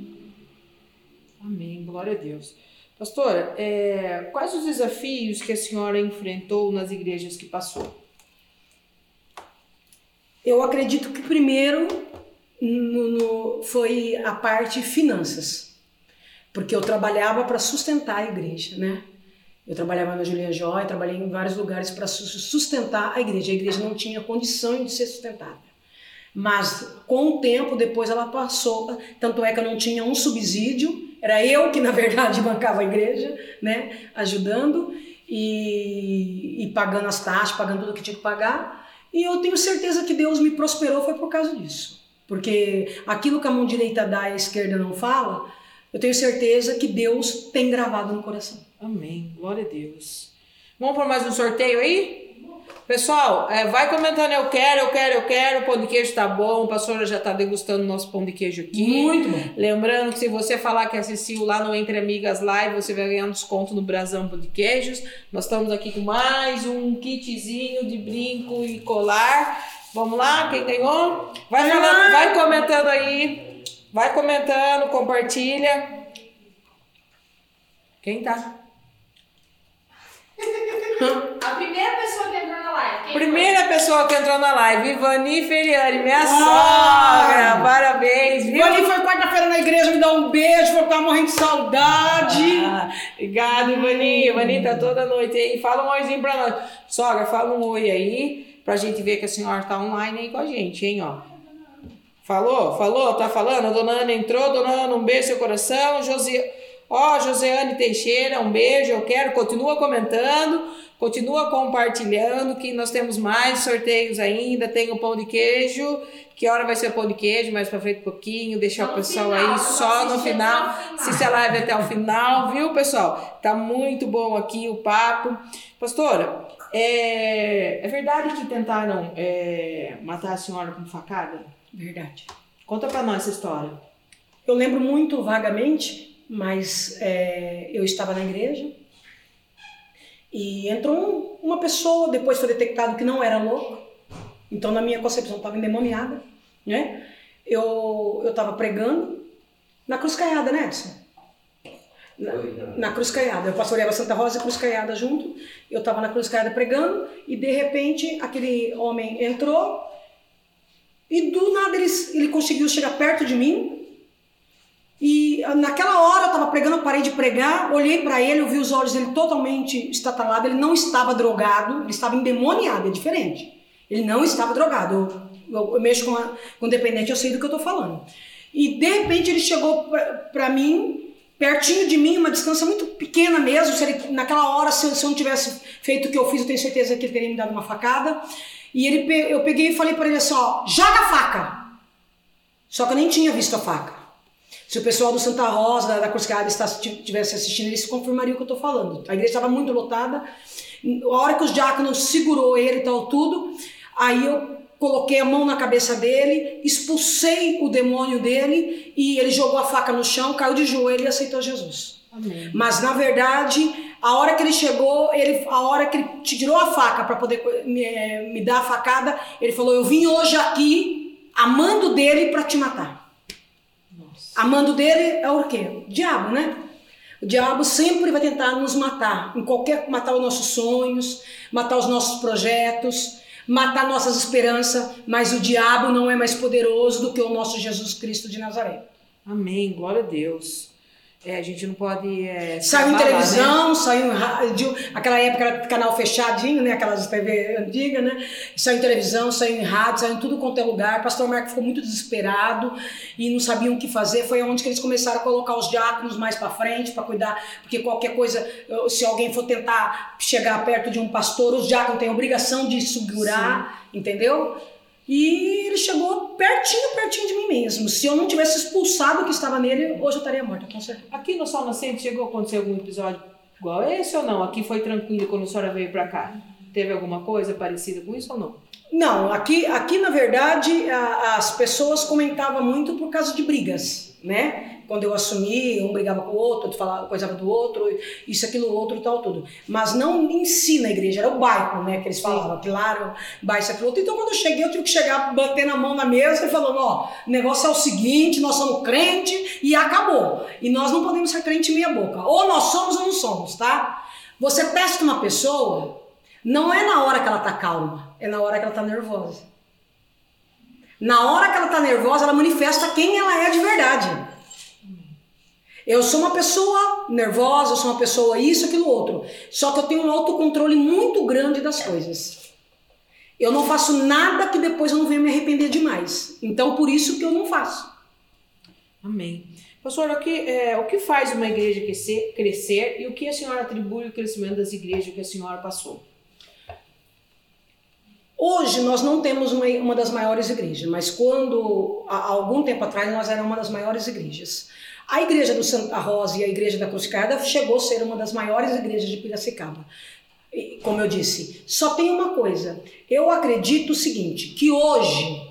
Amém. Glória a Deus. Pastora, é, quais os desafios que a senhora enfrentou nas igrejas que passou? Eu acredito que primeiro no- no- foi a parte finanças, porque eu trabalhava para sustentar a igreja, né? Eu trabalhava na Julian Joy, trabalhei em vários lugares para sustentar a igreja. A igreja não tinha condição de ser sustentada. Mas com o tempo, depois ela passou. Tanto é que eu não tinha um subsídio, era eu que na verdade bancava a igreja, né? Ajudando e, e pagando as taxas, pagando tudo que tinha que pagar. E eu tenho certeza que Deus me prosperou foi por causa disso. Porque aquilo que a mão direita dá e a esquerda não fala, eu tenho certeza que Deus tem gravado no coração. Amém. Glória a Deus. Vamos para mais um sorteio aí? Pessoal, é, vai comentando, eu quero, eu quero, eu quero. O pão de queijo tá bom. A pastora já tá degustando o nosso pão de queijo aqui. Muito bom. Lembrando que se você falar que assistiu lá no Entre Amigas Live, você vai ganhar um desconto no Brasão Pão de Queijos. Nós estamos aqui com mais um kitzinho de brinco e colar. Vamos lá, quem ganhou? Vai, falando, vai comentando aí. Vai comentando, compartilha. Quem tá? A primeira pessoa que entrou na live. Quem Primeira pessoa que entrou na live, Ivani Feriani, minha Ah! sogra. Parabéns, viu? Ivani foi quarta-feira na igreja me dar um beijo, que tava morrendo de saudade. Ah, obrigado, Ivani. Ivani tá toda noite aí. Fala um oizinho pra nós. Sogra, fala um oi aí, pra gente ver que a senhora tá online aí com a gente, hein, ó. Falou? Falou? Tá falando? A dona Ana entrou. Dona Ana, um beijo no seu coração. Josi... Ó, Joseane Teixeira, um beijo, eu quero, continua comentando, continua compartilhando, que nós temos mais sorteios ainda, tem o pão de queijo, que hora vai ser o pão de queijo, mais pra frente um pouquinho, deixar o pessoal final, aí só no final, até o final. assiste a live até o final, viu, pessoal? Tá muito bom aqui o papo. Pastora, é, é verdade que tentaram é, matar a senhora com facada? Verdade. Conta pra nós essa história. Eu lembro muito vagamente, mas é, eu estava na igreja e entrou um- uma pessoa, depois foi detectado que não era louco, então na minha concepção estava endemoniada, né? Eu eu estava pregando na Cruz Caiada, né, Edson? Na, na Cruz Caiada. Eu pastoreava Santa Rosa e Cruz Caiada junto. Eu estava na Cruz Caiada pregando e de repente aquele homem entrou e do nada ele, ele conseguiu chegar perto de mim e ah, naquela hora eu estava pregando, eu parei de pregar, olhei para ele, eu vi os olhos dele totalmente estatalados, ele não estava drogado, ele estava endemoniado, é diferente. Ele não estava drogado. Eu, eu, eu mexo com, a, com dependente, eu sei do que eu estou falando. E de repente ele chegou para mim, pertinho de mim, uma distância muito pequena mesmo. Se ele, naquela hora, se, se eu não tivesse feito o que eu fiz, eu tenho certeza que ele teria me dado uma facada. E ele, eu peguei e falei para ele assim: ó, joga a faca. Só que eu nem tinha visto a faca. Se o pessoal do Santa Rosa, da, da Cruz Caiada, estivesse assistindo, eles confirmariam o que eu estou falando. A igreja estava muito lotada. A hora que os diáconos segurou ele e tal, tudo, aí eu coloquei a mão na cabeça dele, expulsei o demônio dele e ele jogou a faca no chão, caiu de joelho e aceitou Jesus. Amém. Mas na verdade, a hora que ele chegou, ele, a hora que ele te tirou a faca para poder me, eh, me dar a facada, ele falou: Eu vim hoje aqui amando dele para te matar. Nossa. Amando dele é o quê? O diabo, né? O diabo sempre vai tentar nos matar, em qualquer matar os nossos sonhos, matar os nossos projetos, matar nossas esperanças, mas o diabo não é mais poderoso do que o nosso Jesus Cristo de Nazaré. Amém, glória a Deus. É, a gente não pode. É, Saiu em né? televisão, saiu em rádio, aquela época era canal fechadinho, né? Aquelas TV antigas, né? Saiu em televisão, saiu em rádio, saiu em tudo quanto é lugar. O pastor Marco ficou muito desesperado e não sabiam o que fazer. Foi onde que eles começaram a colocar os diáconos mais para frente para cuidar, porque qualquer coisa, se alguém for tentar chegar perto de um pastor, os diáconos têm obrigação de segurar, entendeu? E ele chegou pertinho, pertinho de mim mesmo. Se eu não tivesse expulsado o que estava nele, hoje eu estaria morta, com certeza. Aqui no Sol Nascente chegou a acontecer algum episódio igual esse ou não? Aqui foi tranquilo quando a senhora veio pra cá? Teve alguma coisa parecida com isso ou não? Não, aqui, aqui na verdade a- as pessoas comentavam muito por causa de brigas, né? Quando eu assumi, um brigava com o outro, outro falava, coisava do outro, isso, aquilo, outro e tal, tudo. Mas não em si na igreja, era o bairro, né? Que eles falavam, claro, bairro, isso, aquilo, outro. Então quando eu cheguei, eu tive que chegar, bater na mão na mesa e falando, ó, o negócio é o seguinte, nós somos crente e acabou. E nós não podemos ser crente meia boca. Ou nós somos ou não somos, tá? Você testa uma pessoa, não é na hora que ela tá calma, é na hora que ela tá nervosa. Na hora que ela tá nervosa, ela manifesta quem ela é de verdade. Eu sou uma pessoa nervosa, eu sou uma pessoa isso, aquilo, outro. Só que eu tenho um autocontrole muito grande das coisas. Eu não faço nada que depois eu não venha me arrepender demais. Então, por isso que eu não faço. Amém. Pastor, o que, é, o que faz uma igreja crescer, crescer e o que a senhora atribui o crescimento das igrejas que a senhora passou? Hoje nós não temos uma, uma das maiores igrejas, mas quando, há há algum tempo atrás, nós éramos uma das maiores igrejas. A igreja do Santa Rosa e a igreja da Cruz Caiada chegou a ser uma das maiores igrejas de Piracicaba. Como eu disse, só tem uma coisa. Eu acredito o seguinte, que hoje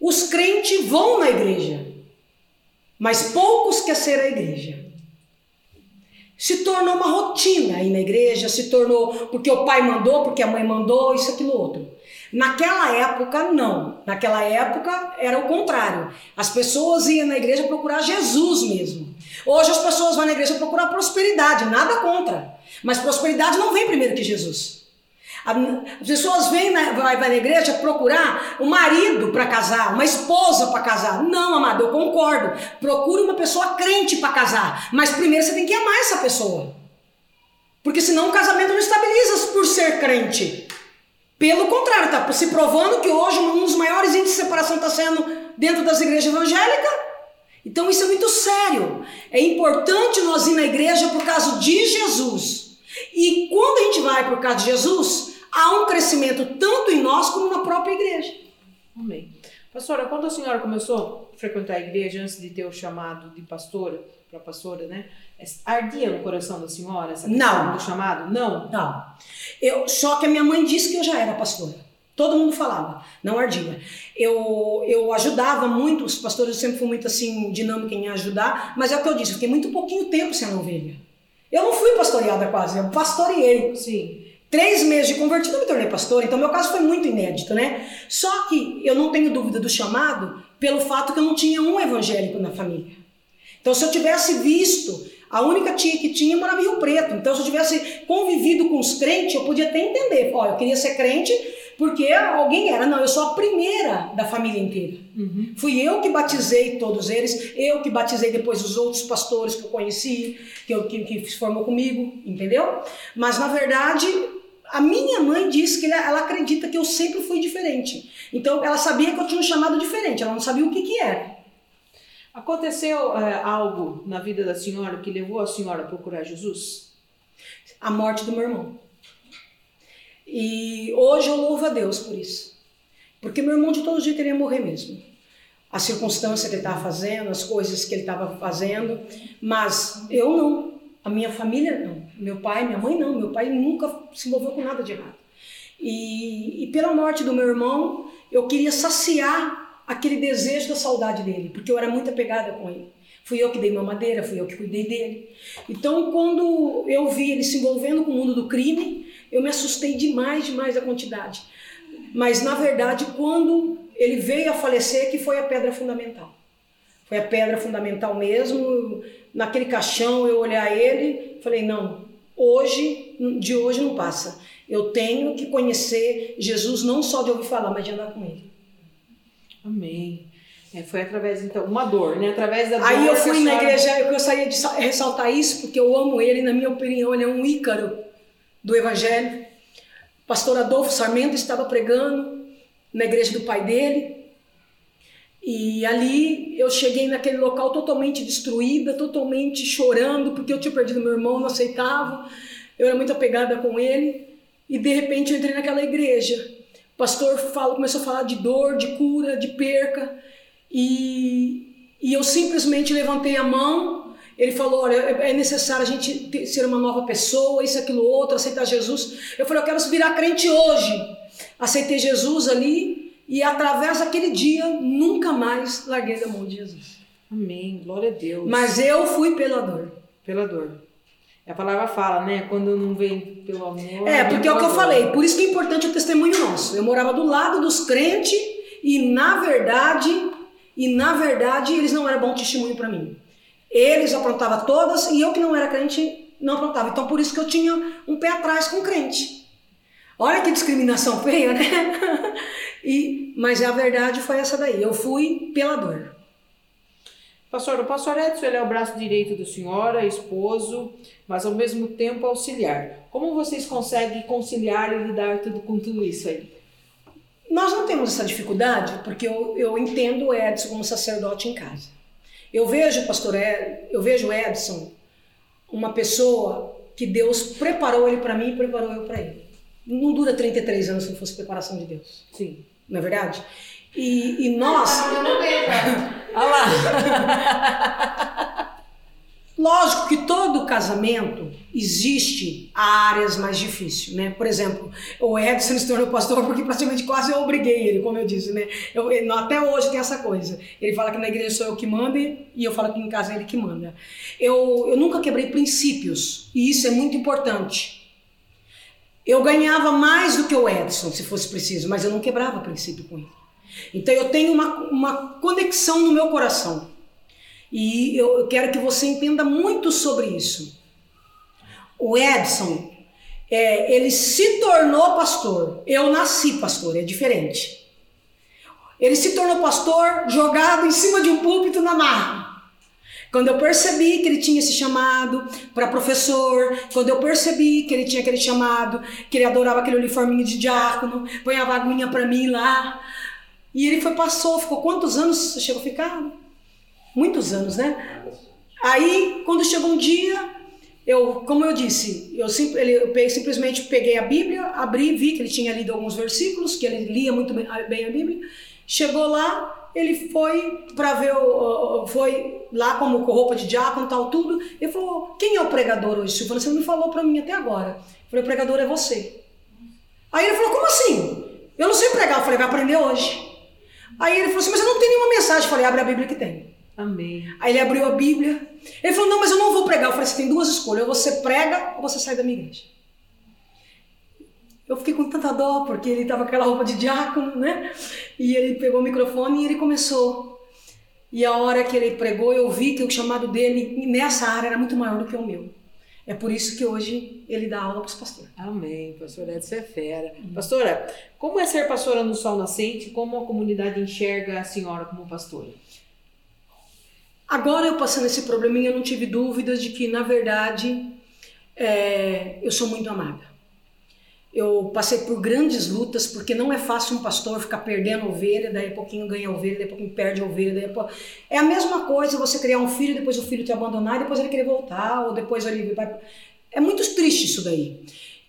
os crentes vão na igreja, mas poucos querem ser a igreja. Se tornou uma rotina ir na igreja, se tornou porque o pai mandou, porque a mãe mandou, isso, aquilo, outro. Naquela época, não. Naquela época era o contrário. As pessoas iam na igreja procurar Jesus mesmo. Hoje as pessoas vão na igreja procurar prosperidade, nada contra. Mas prosperidade não vem primeiro que Jesus. As pessoas vêm na, vai, vai na igreja procurar um marido para casar, uma esposa para casar. Não, amado, eu concordo. Procure uma pessoa crente para casar. Mas primeiro você tem que amar essa pessoa. Porque senão o casamento não estabiliza por ser crente. Pelo contrário, está se provando que hoje um dos maiores índices de separação está sendo dentro das igrejas evangélicas. Então isso é muito sério. É importante nós ir na igreja por causa de Jesus. E quando a gente vai por causa de Jesus, há um crescimento tanto em nós como na própria igreja. Amém. Pastora, quando a senhora começou a frequentar a igreja antes de ter o chamado de pastora, para pastora, né? Ardia no coração da senhora essa questão Não. do chamado? Não. Não. Eu, só que a minha mãe disse que eu já era pastora. Todo mundo falava, não ardia. Eu, eu ajudava muito, os pastores eu sempre fui muito assim, dinâmica em ajudar, mas é o que eu disse, eu fiquei muito pouquinho tempo sendo ovelha. Eu não fui pastoreada quase, eu pastoreei. Sim. Três meses de convertido eu me tornei pastora, então meu caso foi muito inédito, né? Só que eu não tenho dúvida do chamado pelo fato que eu não tinha um evangélico na família. Então, se eu tivesse visto, a única tia que tinha morava em Rio Preto. Então, se eu tivesse convivido com os crentes, eu podia até entender. Ó, eu queria ser crente porque alguém era. Não, eu sou a primeira da família inteira. Uhum. Fui eu que batizei todos eles, eu que batizei depois os outros pastores que eu conheci, que, eu, que, que se formou comigo, entendeu? Mas, na verdade, a minha mãe disse que ela, ela acredita que eu sempre fui diferente. Então, ela sabia que eu tinha um chamado diferente, ela não sabia o que, que era. Aconteceu é, algo na vida da senhora que levou a senhora a procurar Jesus? a morte do meu irmão. E hoje eu louvo a Deus por isso. Porque meu irmão de todo jeito ele ia morrer mesmo. A circunstância que ele estava fazendo, as coisas que ele estava fazendo, mas eu não. A minha família não. Meu pai, minha mãe não. Meu pai nunca se envolveu com nada de errado. E, e pela morte do meu irmão, eu queria saciar aquele desejo da saudade dele, porque eu era muito apegada com ele. Fui eu que dei mamadeira, fui eu que cuidei dele. Então, quando eu vi ele se envolvendo com o mundo do crime, eu me assustei demais, demais da quantidade. Mas, na verdade, quando ele veio a falecer, que foi a pedra fundamental. Foi a pedra fundamental mesmo. Naquele caixão, eu olhar ele, falei, não, hoje, de hoje não passa. Eu tenho que conhecer Jesus não só de ouvir falar, mas de andar com ele. Amém. É, foi através, então, uma dor, né? Através da dor. Aí eu fui na igreja, eu gostaria de sa- ressaltar isso, porque eu amo ele, na minha opinião, ele é um ícaro do Evangelho. Pastor Adolfo Sarmento estava pregando na igreja do pai dele. E ali eu cheguei naquele local totalmente destruída, totalmente chorando, porque eu tinha perdido meu irmão, não aceitava. Eu era muito apegada com ele. E de repente eu entrei naquela igreja. O pastor fala, começou a falar de dor, de cura, de perca. E, e eu simplesmente levantei a mão. Ele falou: Olha, é é necessário a gente ter- ser uma nova pessoa, isso, aquilo, outro, aceitar Jesus. Eu falei: Eu quero virar crente hoje. Aceitei Jesus ali e, através daquele dia, nunca mais larguei da mão de Jesus. Amém. Glória a Deus. Mas eu fui pela dor. Pela dor. A palavra fala, né? Quando não vem pelo amor. É, porque é o que eu falei. Por isso que é importante o testemunho nosso. Eu morava do lado dos crentes e, na verdade, e na verdade, eles não eram bom testemunho para mim. Eles aprontavam todas e eu que não era crente não aprontava. Então, por isso que eu tinha um pé atrás com crente. Olha que discriminação feia, né? E, mas a verdade foi essa daí. Eu fui pela dor. Pastor, o pastor Edson ele é o braço direito do senhor, é esposo, mas ao mesmo tempo auxiliar. Como vocês conseguem conciliar e lidar tudo, com tudo isso aí? Nós não temos essa dificuldade porque eu, eu entendo o Edson como sacerdote em casa. Eu vejo, pastor Ed, eu vejo o Edson uma pessoa que Deus preparou ele para mim e preparou eu para ele. Não dura 33 anos se não fosse preparação de Deus, Sim. não é verdade? E, e nós, vejo. Olha lá. Lógico que todo casamento existe áreas mais difíceis, né? Por exemplo, o Edson se tornou pastor porque praticamente quase eu obriguei ele, como eu disse, né? Eu, ele- até hoje tem essa coisa. Ele fala que na igreja sou eu que mando e eu falo que em casa é ele que manda. Eu, eu nunca quebrei princípios e isso é muito importante. Eu ganhava mais do que o Edson, se fosse preciso, mas eu não quebrava princípio com ele. Então eu tenho uma, uma conexão no meu coração. E eu quero que você entenda muito sobre isso. O Edson, é, ele se tornou pastor. Eu nasci pastor, é diferente. Ele se tornou pastor jogado em cima de um púlpito na marra. Quando eu percebi que ele tinha esse chamado para professor, quando eu percebi que ele tinha aquele chamado, que ele adorava aquele uniforminho de diácono, ponhava a aguinha para mim lá. E ele foi, passou, ficou quantos anos chegou a ficar? muitos anos, né? Aí, quando chegou um dia, eu, como eu disse, eu, sim- ele- eu simplesmente peguei a Bíblia, abri, vi que ele tinha lido alguns versículos, que ele lia muito bem a- Bíblia. Chegou lá, ele foi para ver, foi lá como com roupa de diácono, tal, tudo. Ele falou: Quem é o pregador hoje, Silvana? Você não falou para mim até agora. Eu falei: O pregador é você. Aí ele falou: Como assim? Eu não sei pregar. Eu falei: Vai aprender hoje. Aí ele falou assim: Mas eu não tenho nenhuma mensagem. Eu falei: Abre a Bíblia que tem. Amém. Aí ele abriu a Bíblia. Ele falou: Não, mas eu não vou pregar. Eu falei: Você tem duas escolhas. Ou você prega ou você sai da minha igreja. Eu fiquei com tanta dó, porque ele estava com aquela roupa de diácono, né? E ele pegou o microfone e ele começou. E a hora que ele pregou, eu vi que o chamado dele nessa área era muito maior do que o meu. É por isso que hoje ele dá aula para os pastores. Amém, pastora Edson é fera. Pastora, como é ser pastora no Sol Nascente? Como a comunidade enxerga a senhora como pastora? Agora eu passando esse probleminha, eu não tive dúvidas de que, na verdade, é, eu sou muito amada. Eu passei por grandes lutas, porque não é fácil um pastor ficar perdendo ovelha, daí a pouquinho ganha ovelha, daí a pouquinho perde ovelha, daí a pouco... É a mesma coisa você criar um filho, depois o filho te abandonar, depois ele querer voltar, ou depois ele vai... É muito triste isso daí.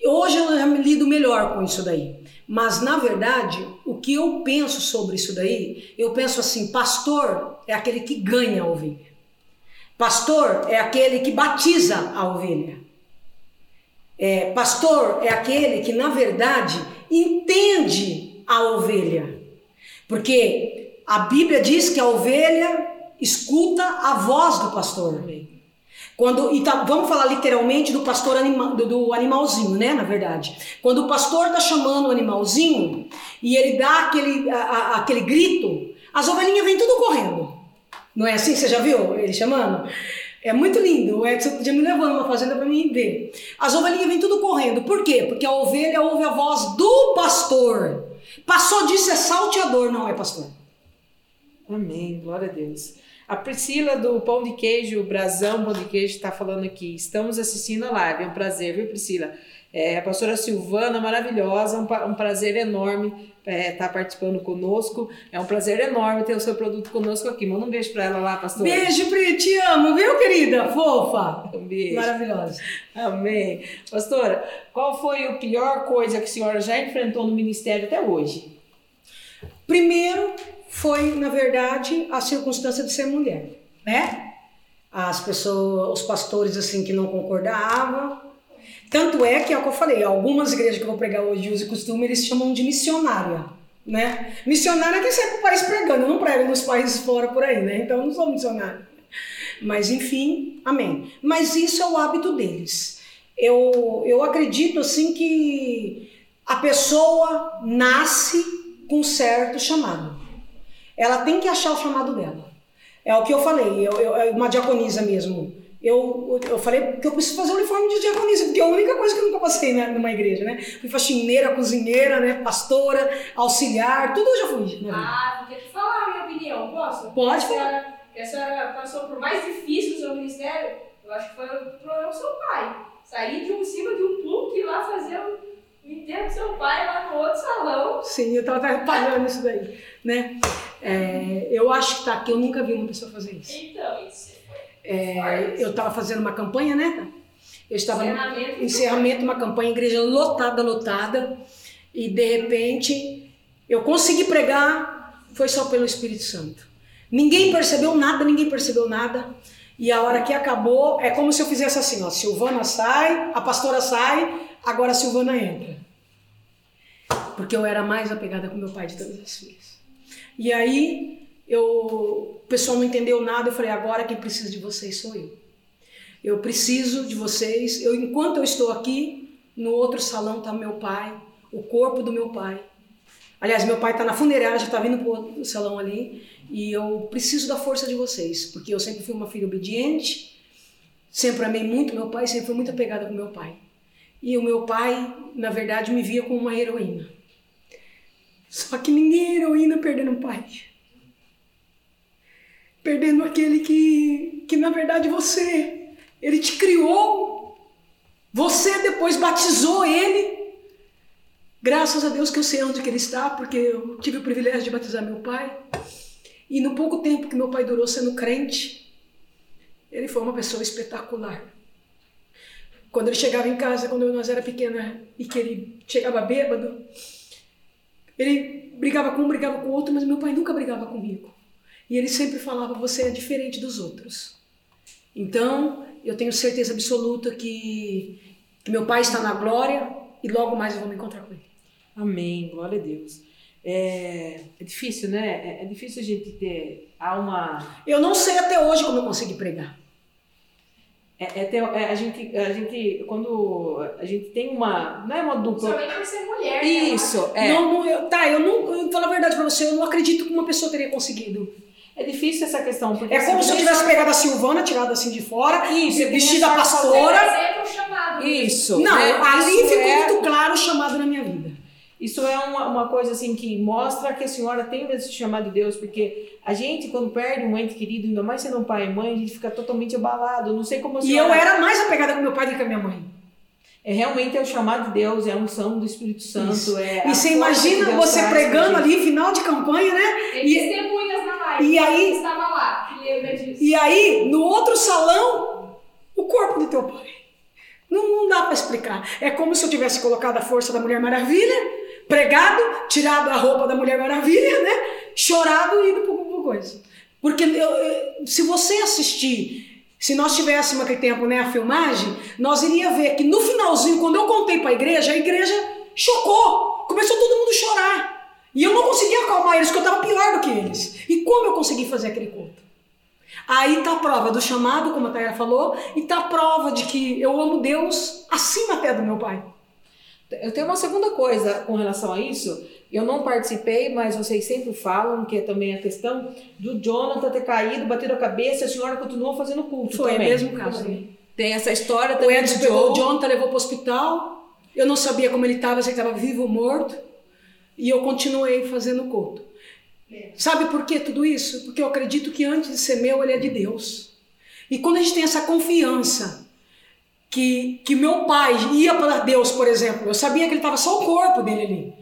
Hoje eu já me lido melhor com isso daí. Mas, na verdade, o que eu penso sobre isso daí, eu penso assim, pastor é aquele que ganha a ovelha. Pastor é aquele que batiza a ovelha. É, pastor é aquele que, na verdade, entende a ovelha. Porque a Bíblia diz que a ovelha escuta a voz do pastor. Quando, e tá- vamos falar literalmente do pastor anima, do, do animalzinho, né? Na verdade. Quando o pastor está chamando o animalzinho e ele dá aquele, a- a- aquele grito, as ovelhinhas vêm tudo correndo. Não é assim? Você já viu ele chamando? É muito lindo. O Edson podia me levar numa fazenda para mim ver. As ovelhinhas vêm tudo correndo. Por quê? Porque a ovelha ouve a voz do pastor. Passou disso é salteador, não é pastor. Amém, glória a Deus. A Priscila do Pão de Queijo, Brasão Pão de Queijo, está falando aqui. Estamos assistindo a live. É um prazer, viu, Priscila? É, a pastora Silvana, maravilhosa, um, um prazer enorme estar participando conosco. É um prazer enorme ter o seu produto conosco aqui. Manda um beijo para ela lá, pastora. Beijo, Pri, te amo, viu, querida? Fofa. Um beijo. Maravilhosa. Amém. Pastora, qual foi a pior coisa que a senhora já enfrentou no ministério até hoje? Primeiro foi, na verdade, a circunstância de ser mulher, né? As pessoas, os pastores assim que não concordavam. Tanto é que é o que eu falei, algumas igrejas que eu vou pregar hoje de uso e costume, eles chamam de missionária, né? Missionária é quem sai pro país pregando, não prego nos países fora por aí, né? Então eu não sou missionária. Mas enfim, amém. Mas isso é o hábito deles. Eu, eu acredito assim que a pessoa nasce com certo chamado. Ela tem que achar o chamado dela. É o que eu falei, eu, eu, é uma diaconisa mesmo. Eu, eu falei que eu preciso fazer o uniforme de diaconisa, porque é a única coisa que eu nunca passei né, numa igreja, né? Fui faxineira, cozinheira, né? Pastora, auxiliar, tudo eu já fui. vida. Ah, vou ter que falar a minha opinião, posso? Pode senhora, que a senhora passou por mais difícil do seu ministério, eu acho que foi o problema do seu pai. Sair de um, cima de um púlpito e lá fazer o enterro do seu pai lá no outro salão. Sim, eu estava trabalhando isso daí, né? É, eu acho que tá aqui, eu nunca vi uma pessoa fazer isso. Então, isso É, eu estava fazendo uma campanha, né? Eu estava no Encerramento. encerramento, uma campanha, igreja lotada, lotada, e de repente eu consegui pregar, foi só pelo Espírito Santo. Ninguém percebeu nada, ninguém percebeu nada. E a hora que acabou, é como se eu fizesse assim, ó, Silvana sai, a pastora sai, agora a Silvana entra. Porque eu era mais apegada com meu pai de todas as filhas. E aí, eu, o pessoal não entendeu nada, eu falei, agora quem precisa de vocês sou eu. Eu preciso de vocês. Eu, enquanto eu estou aqui, no outro salão está meu pai, o corpo do meu pai. Aliás, meu pai está na funerária, já está vindo para o salão ali. E eu preciso da força de vocês, porque eu sempre fui uma filha obediente, sempre amei muito meu pai, sempre fui muito apegada com meu pai. E o meu pai, na verdade, me via como uma heroína. Só que ninguém é heroína perdendo um pai. Perdendo aquele que, que na verdade você, ele te criou. Você depois batizou ele. Graças a Deus que eu sei onde que ele está, porque eu tive o privilégio de batizar meu pai. E no pouco tempo que meu pai durou sendo crente, ele foi uma pessoa espetacular. Quando ele chegava em casa, quando nós era pequena e que ele chegava bêbado, ele brigava com um, brigava com outro, mas meu pai nunca brigava comigo. E ele sempre falava: Você é diferente dos outros. Então, eu tenho certeza absoluta que, que meu pai está na glória e logo mais eu vou me encontrar com ele. Amém, glória a Deus. É, é difícil, né? É, é difícil a gente ter alma. Eu não sei até hoje como eu consegui pregar. É, é ter- é, a, gente, a gente, quando a gente tem uma. Não é uma dupla. Somente por ser mulher. né? Isso, é. Não, não, eu, tá, eu não. Eu falo a verdade pra você, eu não acredito que uma pessoa teria conseguido. É difícil essa questão. Porque É como se eu tivesse pegado a Silvana, tirado assim de fora, Isso, vestida a pastora. Exemplo é chamado. Isso. Não, né? ali Isso ficou é- muito claro o chamado na minha vida. Isso é uma, uma coisa assim que mostra que a senhora tem esse chamado de Deus, porque a gente, quando perde um ente querido, ainda mais sendo um pai e mãe, a gente fica totalmente abalado. Não sei como a E senhora. eu era mais apegada com meu pai do que com a minha mãe. É realmente é o chamado de Deus, é a unção do Espírito Santo. Isso. É E você imagina você pregando ali, final de campanha, né? Tem E- live. e aí- estava lá, que lembra disso. E aí, no outro salão, o corpo do teu pai. Não, não dá pra explicar. É como se eu tivesse colocado a força da Mulher Maravilha, pregado, tirado a roupa da Mulher Maravilha, né? Chorado e ido pro coisa. Porque eu- se você assistir, se nós tivéssemos aquele tempo, né, a filmagem, nós iria ver que no finalzinho, quando eu contei pra igreja, a igreja chocou. Começou todo mundo a chorar. E eu não conseguia acalmar eles, porque eu estava pior do que eles. E como eu consegui fazer aquele culto? Aí tá a prova do chamado, como a Tayara falou, e tá a prova de que eu amo Deus acima até do meu pai. Eu tenho uma segunda coisa com relação a isso. Eu não participei, mas vocês sempre falam que é também a questão do Jonathan ter caído, batido a cabeça e a senhora continuou fazendo culto Foi o também. mesmo caso. Tem essa história O também Edson do pegou o. Jonathan, levou pro hospital. Eu não sabia como ele estava, se ele estava vivo ou morto. E eu continuei fazendo culto. Sabe por que tudo isso? Porque eu acredito que antes de ser meu, ele é de Deus. E quando a gente tem essa confiança que, que meu pai ia para Deus, por exemplo, eu sabia que ele estava só o corpo dele ali.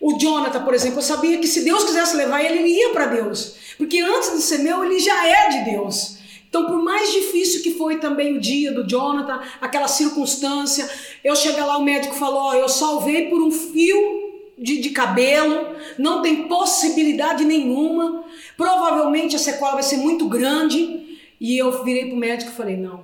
O Jonathan, por exemplo, eu sabia que se Deus quisesse levar ele, ele ia para Deus. Porque antes de ser meu, ele já é de Deus. Então, por mais difícil que foi também o dia do Jonathan, aquela circunstância, eu chegar lá, o médico falou: ó, eu salvei por um fio de, de cabelo, não tem possibilidade nenhuma, provavelmente a sequela vai ser muito grande. E eu virei pro médico e falei: não,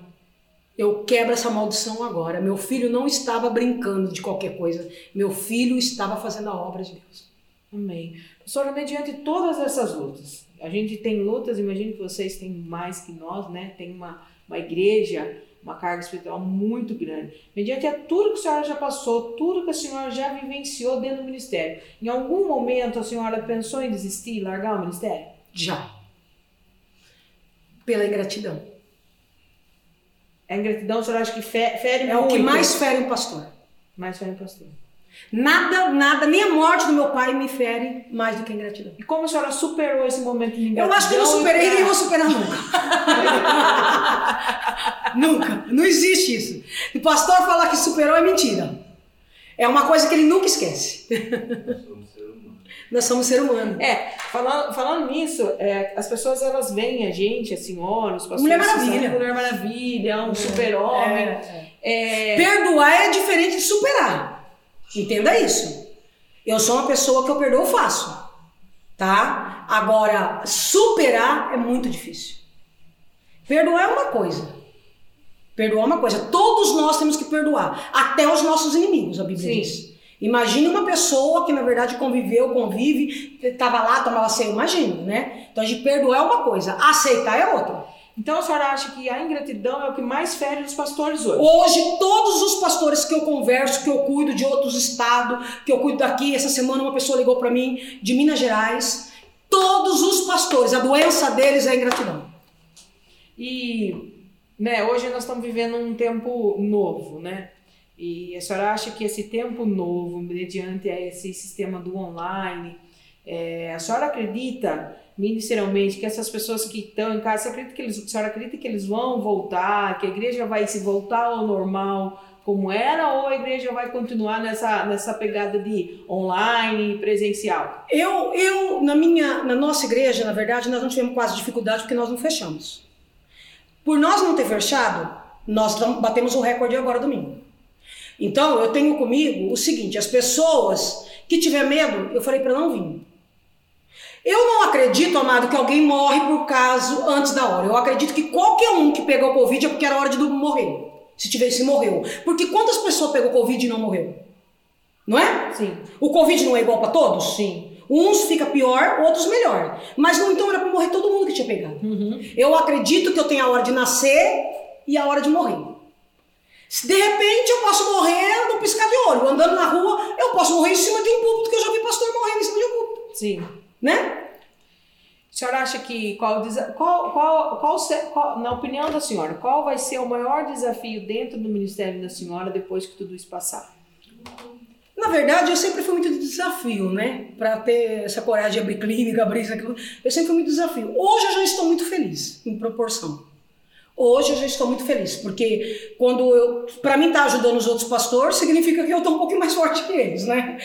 eu quebro essa maldição agora. Meu filho não estava brincando de qualquer coisa, meu filho estava fazendo a obra de Deus. Amém. Professora, mediante todas essas lutas, a gente tem lutas, imagino que vocês têm mais que nós, né? Tem uma, uma igreja, uma carga espiritual muito grande. Mediante a tudo que a senhora já passou, tudo que a senhora já vivenciou dentro do ministério, em algum momento a senhora pensou em desistir e largar o ministério? Já. Pela ingratidão. A ingratidão, a senhora acha que fe- fere É o muito? que mais fere um pastor. Mais fere pastor. Nada, nada, nem a morte do meu pai me fere mais do que a ingratidão. E como a senhora superou esse momento de Eu ingratidão? acho que eu não superei e nem vou superar nunca. nunca. Não existe isso. O pastor falar que superou é mentira. É uma coisa que ele nunca esquece. Somos ser humano. Nós somos ser humano. É, falando, falando nisso, é, as pessoas elas veem a gente, a senhora, os pastores. Mulher Maravilha. Mulher Maravilha, um super-homem. É, Perdoar é diferente de superar. Entenda isso. Eu sou uma pessoa que eu perdoo fácil. Tá? Agora, superar é muito difícil. Perdoar é uma coisa. Perdoar é uma coisa. Todos nós temos que perdoar. Até os nossos inimigos, a Bíblia Sim. diz. Imagine uma pessoa que, na verdade, conviveu, convive, estava lá, tomava ceia, imagina, né? Então, a gente perdoar é uma coisa, aceitar é outra. Então a senhora acha que a ingratidão é o que mais fere os pastores hoje? Hoje, todos os pastores que eu converso, que eu cuido de outros estados, que eu cuido daqui, essa semana uma pessoa ligou para mim de Minas Gerais. Todos os pastores, a doença deles é a ingratidão. E né, hoje nós estamos vivendo um tempo novo, né? E a senhora acha que esse tempo novo, mediante esse sistema do online, é, a senhora acredita ministerialmente que essas pessoas que estão em casa, acredita que eles, a senhora acredita que eles vão voltar, que a igreja vai se voltar ao normal, como era ou a igreja vai continuar nessa, nessa pegada de online presencial? Eu, eu na minha, na nossa igreja, na verdade, nós não tivemos quase dificuldade porque nós não fechamos. Por nós não ter fechado, nós batemos o recorde agora domingo. Então, eu tenho comigo o seguinte: as pessoas que tiver medo, eu falei para não vir. Eu não acredito, amado, que alguém morre por caso antes da hora. Eu acredito que qualquer um que pegou Covid é porque era hora de morrer. Se tivesse, morreu. Porque quantas pessoas pegou Covid e não morreu? Não é? Sim. O Covid não é igual para todos? Sim. Uns fica pior, outros melhor. Mas não então era para morrer todo mundo que tinha pegado. Uhum. Eu acredito que eu tenho a hora de nascer e a hora de morrer. Se de repente eu posso morrer no piscar de olho, andando na rua, eu posso morrer em cima de um púlpito, que eu já vi pastor morrendo em cima de um púlpito, Sim. Né? A senhora acha que qual, qual, qual, qual, qual- na opinião da senhora, qual vai ser o maior desafio dentro do ministério da senhora depois que tudo isso passar? Na verdade, eu sempre fui muito de desafio, né? Para ter essa coragem de abrir clínica, abrir isso, aquilo. Eu sempre fui muito desafio. Hoje eu já estou muito feliz, em proporção. Hoje eu já estou muito feliz, porque quando eu, para mim estar ajudando os outros pastores, significa que eu estou um pouquinho mais forte que eles, né?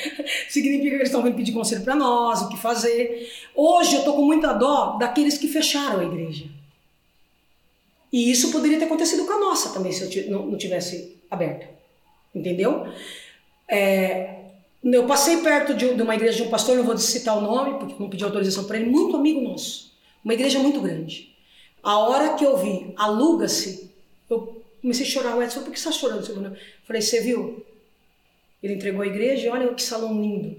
Significa que eles estão vindo pedir conselho para nós, o que fazer. Hoje eu estou com muita dó daqueles que fecharam a igreja. E isso poderia ter acontecido com a nossa também, se eu não, tivesse aberto. Entendeu? É, eu passei perto de uma igreja de um pastor, não vou citar o nome, porque não pedi autorização para ele, muito amigo nosso. Uma igreja muito grande. A hora que eu vi, aluga-se, eu comecei a chorar. O Edson, por que você está chorando? Eu Falei, você viu? Ele entregou a igreja e olha que salão lindo.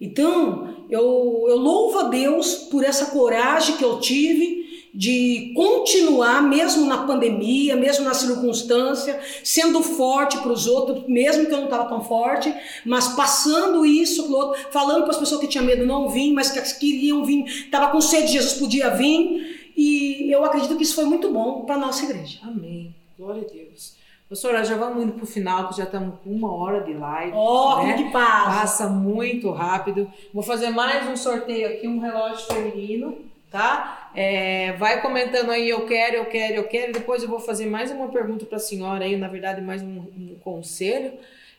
Então, eu, eu louvo a Deus por essa coragem que eu tive de continuar, mesmo na pandemia, mesmo na circunstância, sendo forte para os outros, mesmo que eu não estava tão forte, mas passando isso pro outro, falando para as pessoas que tinham medo não vir, mas que queriam vir, estava com sede, Jesus podia vir. E eu acredito que isso foi muito bom para a nossa igreja. Amém. Glória a Deus. Pastora, já vamos indo para o final, que já estamos com uma hora de live. Ó, né? que paz! Passa muito rápido. Vou fazer mais um sorteio aqui, um relógio feminino, tá? É, vai comentando aí, eu quero, eu quero, eu quero. Depois eu vou fazer mais uma pergunta para a senhora aí, na verdade, mais um, um conselho.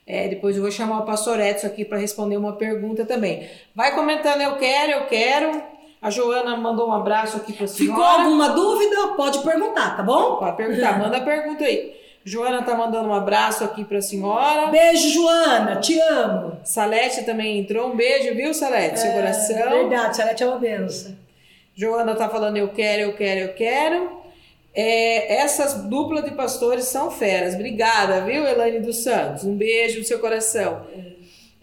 É, depois eu vou chamar o pastor Edson aqui para responder uma pergunta também. Vai comentando, eu quero, eu quero. A Joana mandou um abraço aqui para a senhora. Ficou alguma dúvida? Pode perguntar, tá bom? Pode perguntar, manda a pergunta aí. Joana tá mandando um abraço aqui pra senhora. Beijo, Joana, te amo. Salete também entrou. Um beijo, viu, Salete? Seu coração. Verdade, Salete é uma benção. Joana tá falando eu quero, eu quero, eu quero. É, essas duplas de pastores são feras. Obrigada, viu, Elaine dos Santos? Um beijo no seu coração.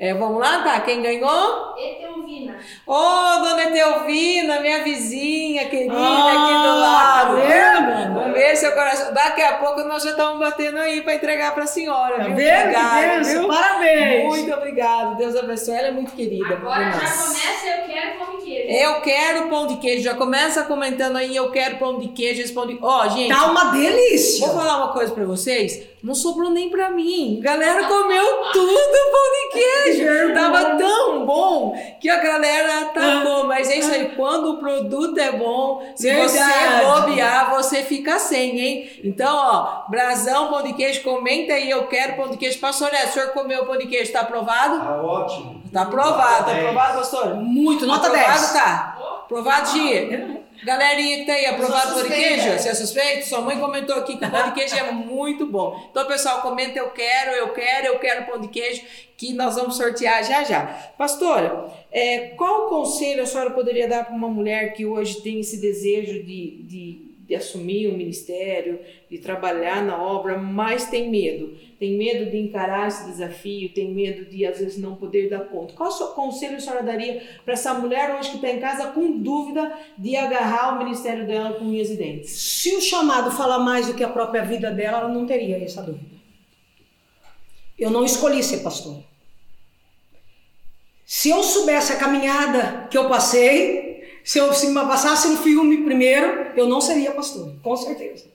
É, vamos lá, tá? Quem ganhou? Etelvina. Ô, dona Etelvina, minha vizinha querida Ah, aqui do lado. tá vendo? Um beijo, seu coração. Daqui a pouco nós já estamos batendo aí para entregar para a senhora. Tá viu? vendo? Obrigada, que benção. viu? Parabéns. Muito obrigada. Deus abençoe. Ela é muito querida. Agora já nós. começa, eu quero pão de queijo. Eu quero pão de queijo. Já começa comentando aí, eu quero pão de queijo. Esse pão de... Ó, gente, Tá uma delícia. vou falar uma coisa para vocês. Não sobrou nem para mim. A galera comeu tudo o pão de queijo. Tava tão bom que a galera atacou. Mas é isso aí. Quando o produto é bom, se você Verdade. bobear, você fica sem, hein? Então, ó, brasão, pão de queijo, comenta aí, eu quero pão de queijo. Pastor Neto, o senhor comeu o pão de queijo, tá aprovado? Tá ótimo. Tá aprovado, tá aprovado, pastor? Muito, nota aprovado 10. tá. Aprovado, Gi. Galerinha que tá aí, aprovado pão de queijo? Você é suspeito? Sua mãe comentou aqui que o pão de queijo é muito bom. Então, pessoal, comenta eu quero, eu quero, eu quero pão de queijo, que nós vamos sortear já já. Pastora, é, qual conselho a senhora poderia dar para uma mulher que hoje tem esse desejo de, de, de assumir um ministério, de trabalhar na obra, mas tem medo? Tem medo de encarar esse desafio, tem medo de, às vezes, não poder dar conta. Qual o seu conselho a senhora daria para essa mulher hoje que está em casa com dúvida de agarrar o ministério dela com unhas e dentes? Se o chamado falar mais do que a própria vida dela, ela não teria essa dúvida. Eu não escolhi ser pastor. Se eu soubesse a caminhada que eu passei, se eu se me passasse um filme primeiro, eu não seria pastor, com certeza.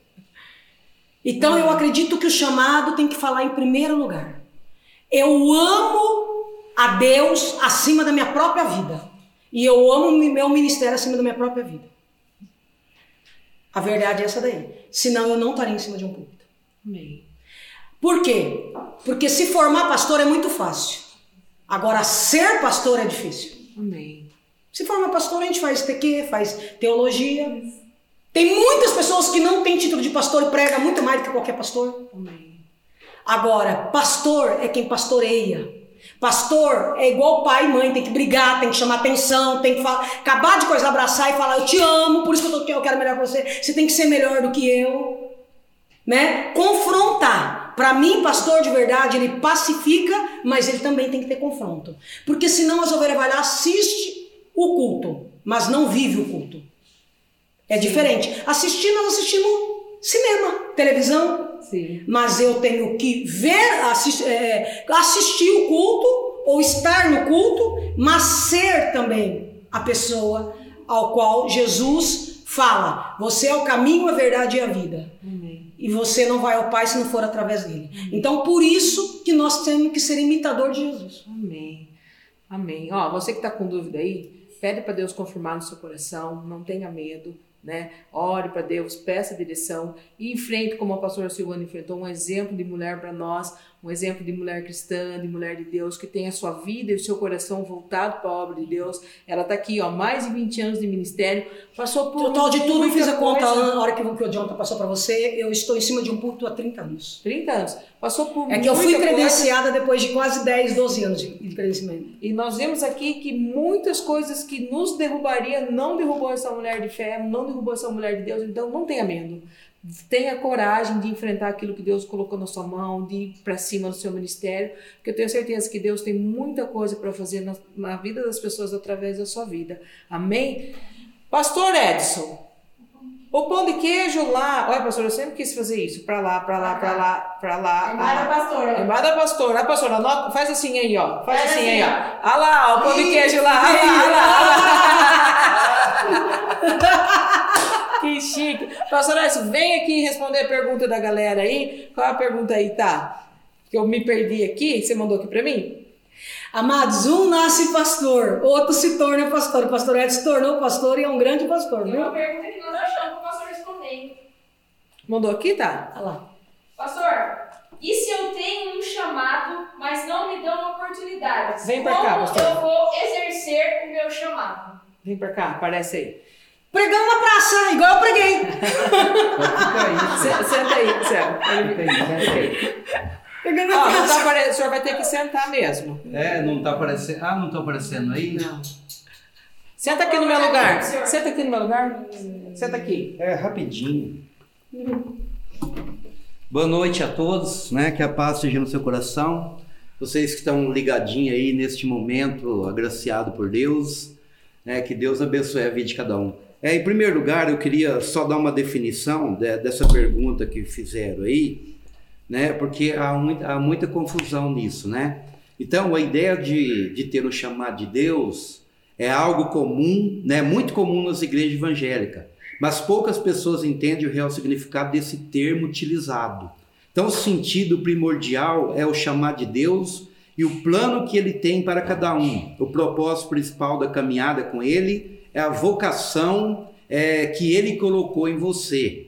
Então eu acredito que o chamado tem que falar em primeiro lugar. Eu amo a Deus acima da minha própria vida. E eu amo o meu ministério acima da minha própria vida. A verdade é essa daí. Senão eu não estaria em cima de um púlpito. Amém. Por quê? Porque se formar pastor é muito fácil. Agora, ser pastor é difícil. Amém. Se forma pastor, a gente faz TQ, faz teologia. Tem muitas pessoas que não têm título de pastor e prega muito mais do que qualquer pastor. Agora, pastor é quem pastoreia. Pastor é igual pai e mãe, tem que brigar, tem que chamar atenção, tem que falar, acabar de coisa, abraçar e falar, eu te amo, por isso que eu, tô, eu quero melhor pra você. Você tem que ser melhor do que eu. Né? Confrontar. Para mim, pastor de verdade, ele pacifica, mas ele também tem que ter confronto. Porque senão as ovelhas vai lá, assiste o culto, mas não vive o culto. É diferente. Assistir, nós assistimos cinema, televisão, Sim. mas eu tenho que ver, assistir, é, assistir o culto ou estar no culto, mas ser também a pessoa ao qual Jesus fala: Você é o caminho, a verdade e a vida. Amém. E você não vai ao Pai se não for através dele. Então, por isso que nós temos que ser imitador de Jesus. Amém. Amém. Ó, você que está com dúvida aí, pede para Deus confirmar no seu coração, não tenha medo, né? Ore para Deus, peça direção e enfrente como a pastora Silvana enfrentou, um exemplo de mulher para nós, um exemplo de mulher cristã, de mulher de Deus, que tem a sua vida e o seu coração voltado para a obra de Deus. Ela está aqui, ó, mais de 20 anos de ministério, passou por Total de tudo, eu fiz a conta na hora que, o- que o Jonathan passou para você. Eu estou em cima de um púlpito há 30 anos. 30 anos. Passou por É que eu fui muita coisa. credenciada depois de quase 10, 12 anos de, de. E nós vemos aqui que muitas coisas que nos derrubaria não derrubou essa mulher de fé, não derrubou essa mulher de Deus. Então não tenha medo. Tenha coragem de enfrentar aquilo que Deus colocou na sua mão, de ir para cima do seu ministério, porque eu tenho certeza que Deus tem muita coisa para fazer na, na vida das pessoas através da sua vida. Amém? Pastor Edson, o pão de queijo lá, olha, pastor, eu sempre quis fazer isso, para lá, para lá, para lá, para lá. Embaixo ah. da pastora. Embaixo da pastora, a pastora, anota, faz assim aí, ó. Faz Faz assim assim, aí, ó. ó. Olha lá, ó, o pão de queijo lá. Olha lá, olha lá, olha lá. Que chique. Pastora, Edson, vem aqui responder a pergunta da galera aí. Qual é a pergunta aí, tá? Que eu me perdi aqui, você mandou aqui pra mim? Amados, um nasce pastor, outro se torna pastor. O pastor Edson se tornou pastor e é um grande pastor, Tem viu? uma pergunta que nós achamos para o pastor responder. hein? Mandou aqui, tá? Olha lá. Pastor, e se eu tenho um chamado, mas não me dão oportunidades? Vem pra Como cá, pastor. eu vou exercer o meu chamado? Vem pra cá, aparece aí. Pregando na praça, igual eu preguei. Fica aí, Se- Senta aí, Céu. fica aí, fica aí. Pregando na Ó, não tá praça. apare... O senhor vai ter que sentar mesmo. É, não tá aparecendo. Ah, não tá aparecendo aí? Não. Senta aqui no meu lugar. Senta aqui no meu lugar. Senta aqui. É, rapidinho. Boa noite a todos, né? Que a paz esteja no seu coração. Vocês que estão ligadinhos aí neste momento, agraciado por Deus, né? Que Deus abençoe a vida de cada um. É, em primeiro lugar, eu queria só dar uma definição de- dessa pergunta que fizeram aí, né? Porque há muita, há muita confusão nisso, né? Então, a ideia de, de ter o chamado de Deus é algo comum, né? Muito comum nas igrejas evangélicas. Mas poucas pessoas entendem o real significado desse termo utilizado. Então, o sentido primordial é o chamar de Deus e o plano que ele tem para cada um. O propósito principal da caminhada com ele é a vocação é, que ele colocou em você.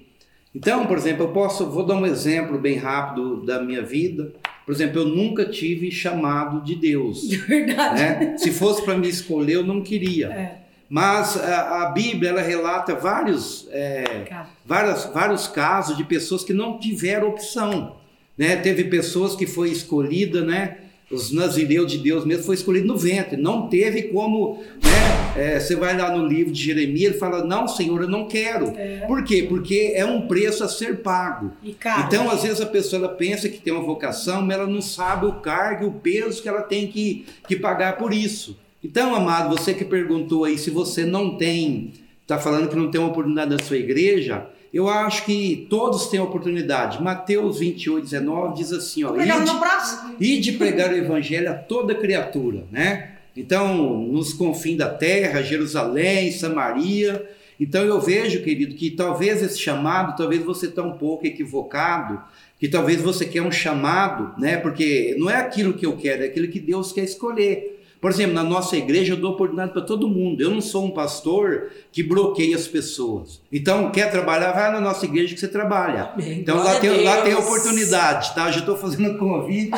Então, por exemplo, eu posso, vou dar um exemplo bem rápido da minha vida. Por exemplo, eu nunca tive chamado de Deus. Verdade. né? Se fosse para me escolher, eu não queria. É. Mas a, a Bíblia ela relata vários, é, várias, vários casos de pessoas que não tiveram opção. Né? Teve pessoas que foi escolhida, né? Os nazireus de Deus mesmo foi escolhido no ventre. Não teve como. Né? É, você vai lá no livro de Jeremias, ele fala: Não, Senhor, eu não quero. Por quê? Porque é um preço a ser pago. E cara, Então, às vezes, a pessoa pensa que tem uma vocação, mas ela não sabe o cargo e o peso que ela tem que, que pagar por isso. Então, amado, você que perguntou aí se você não tem, está falando que não tem uma oportunidade na sua igreja, eu acho que todos têm oportunidade. Mateus 28, 19 diz assim: ó, pregando "Ide- na praça. e de pregar o evangelho a toda criatura, né? Então, nos confins da terra, Jerusalém, Samaria. Então, eu vejo, querido, que talvez esse chamado, talvez você está um pouco equivocado, que talvez você quer um chamado, né? Porque não é aquilo que eu quero, é aquilo que Deus quer escolher. Por exemplo, na nossa igreja eu dou oportunidade para todo mundo. Eu não sou um pastor que bloqueia as pessoas. Então, quer trabalhar? Vai na nossa igreja que você trabalha. Então lá tem, lá tem oportunidade, tá? Eu já estou fazendo convite.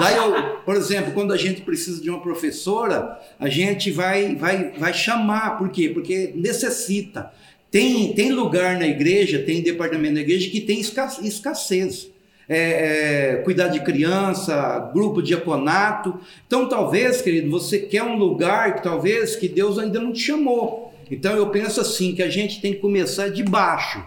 Lá eu, por exemplo, quando a gente precisa de uma professora, a gente vai, vai, vai chamar. Por quê? Porque necessita. Tem, tem lugar na igreja, tem departamento na igreja que tem esca- escassez. É, é, cuidar de criança, grupo diaconato. Então, talvez, querido, você quer um lugar que talvez que Deus ainda não te chamou. Então, eu penso assim que a gente tem que começar de baixo.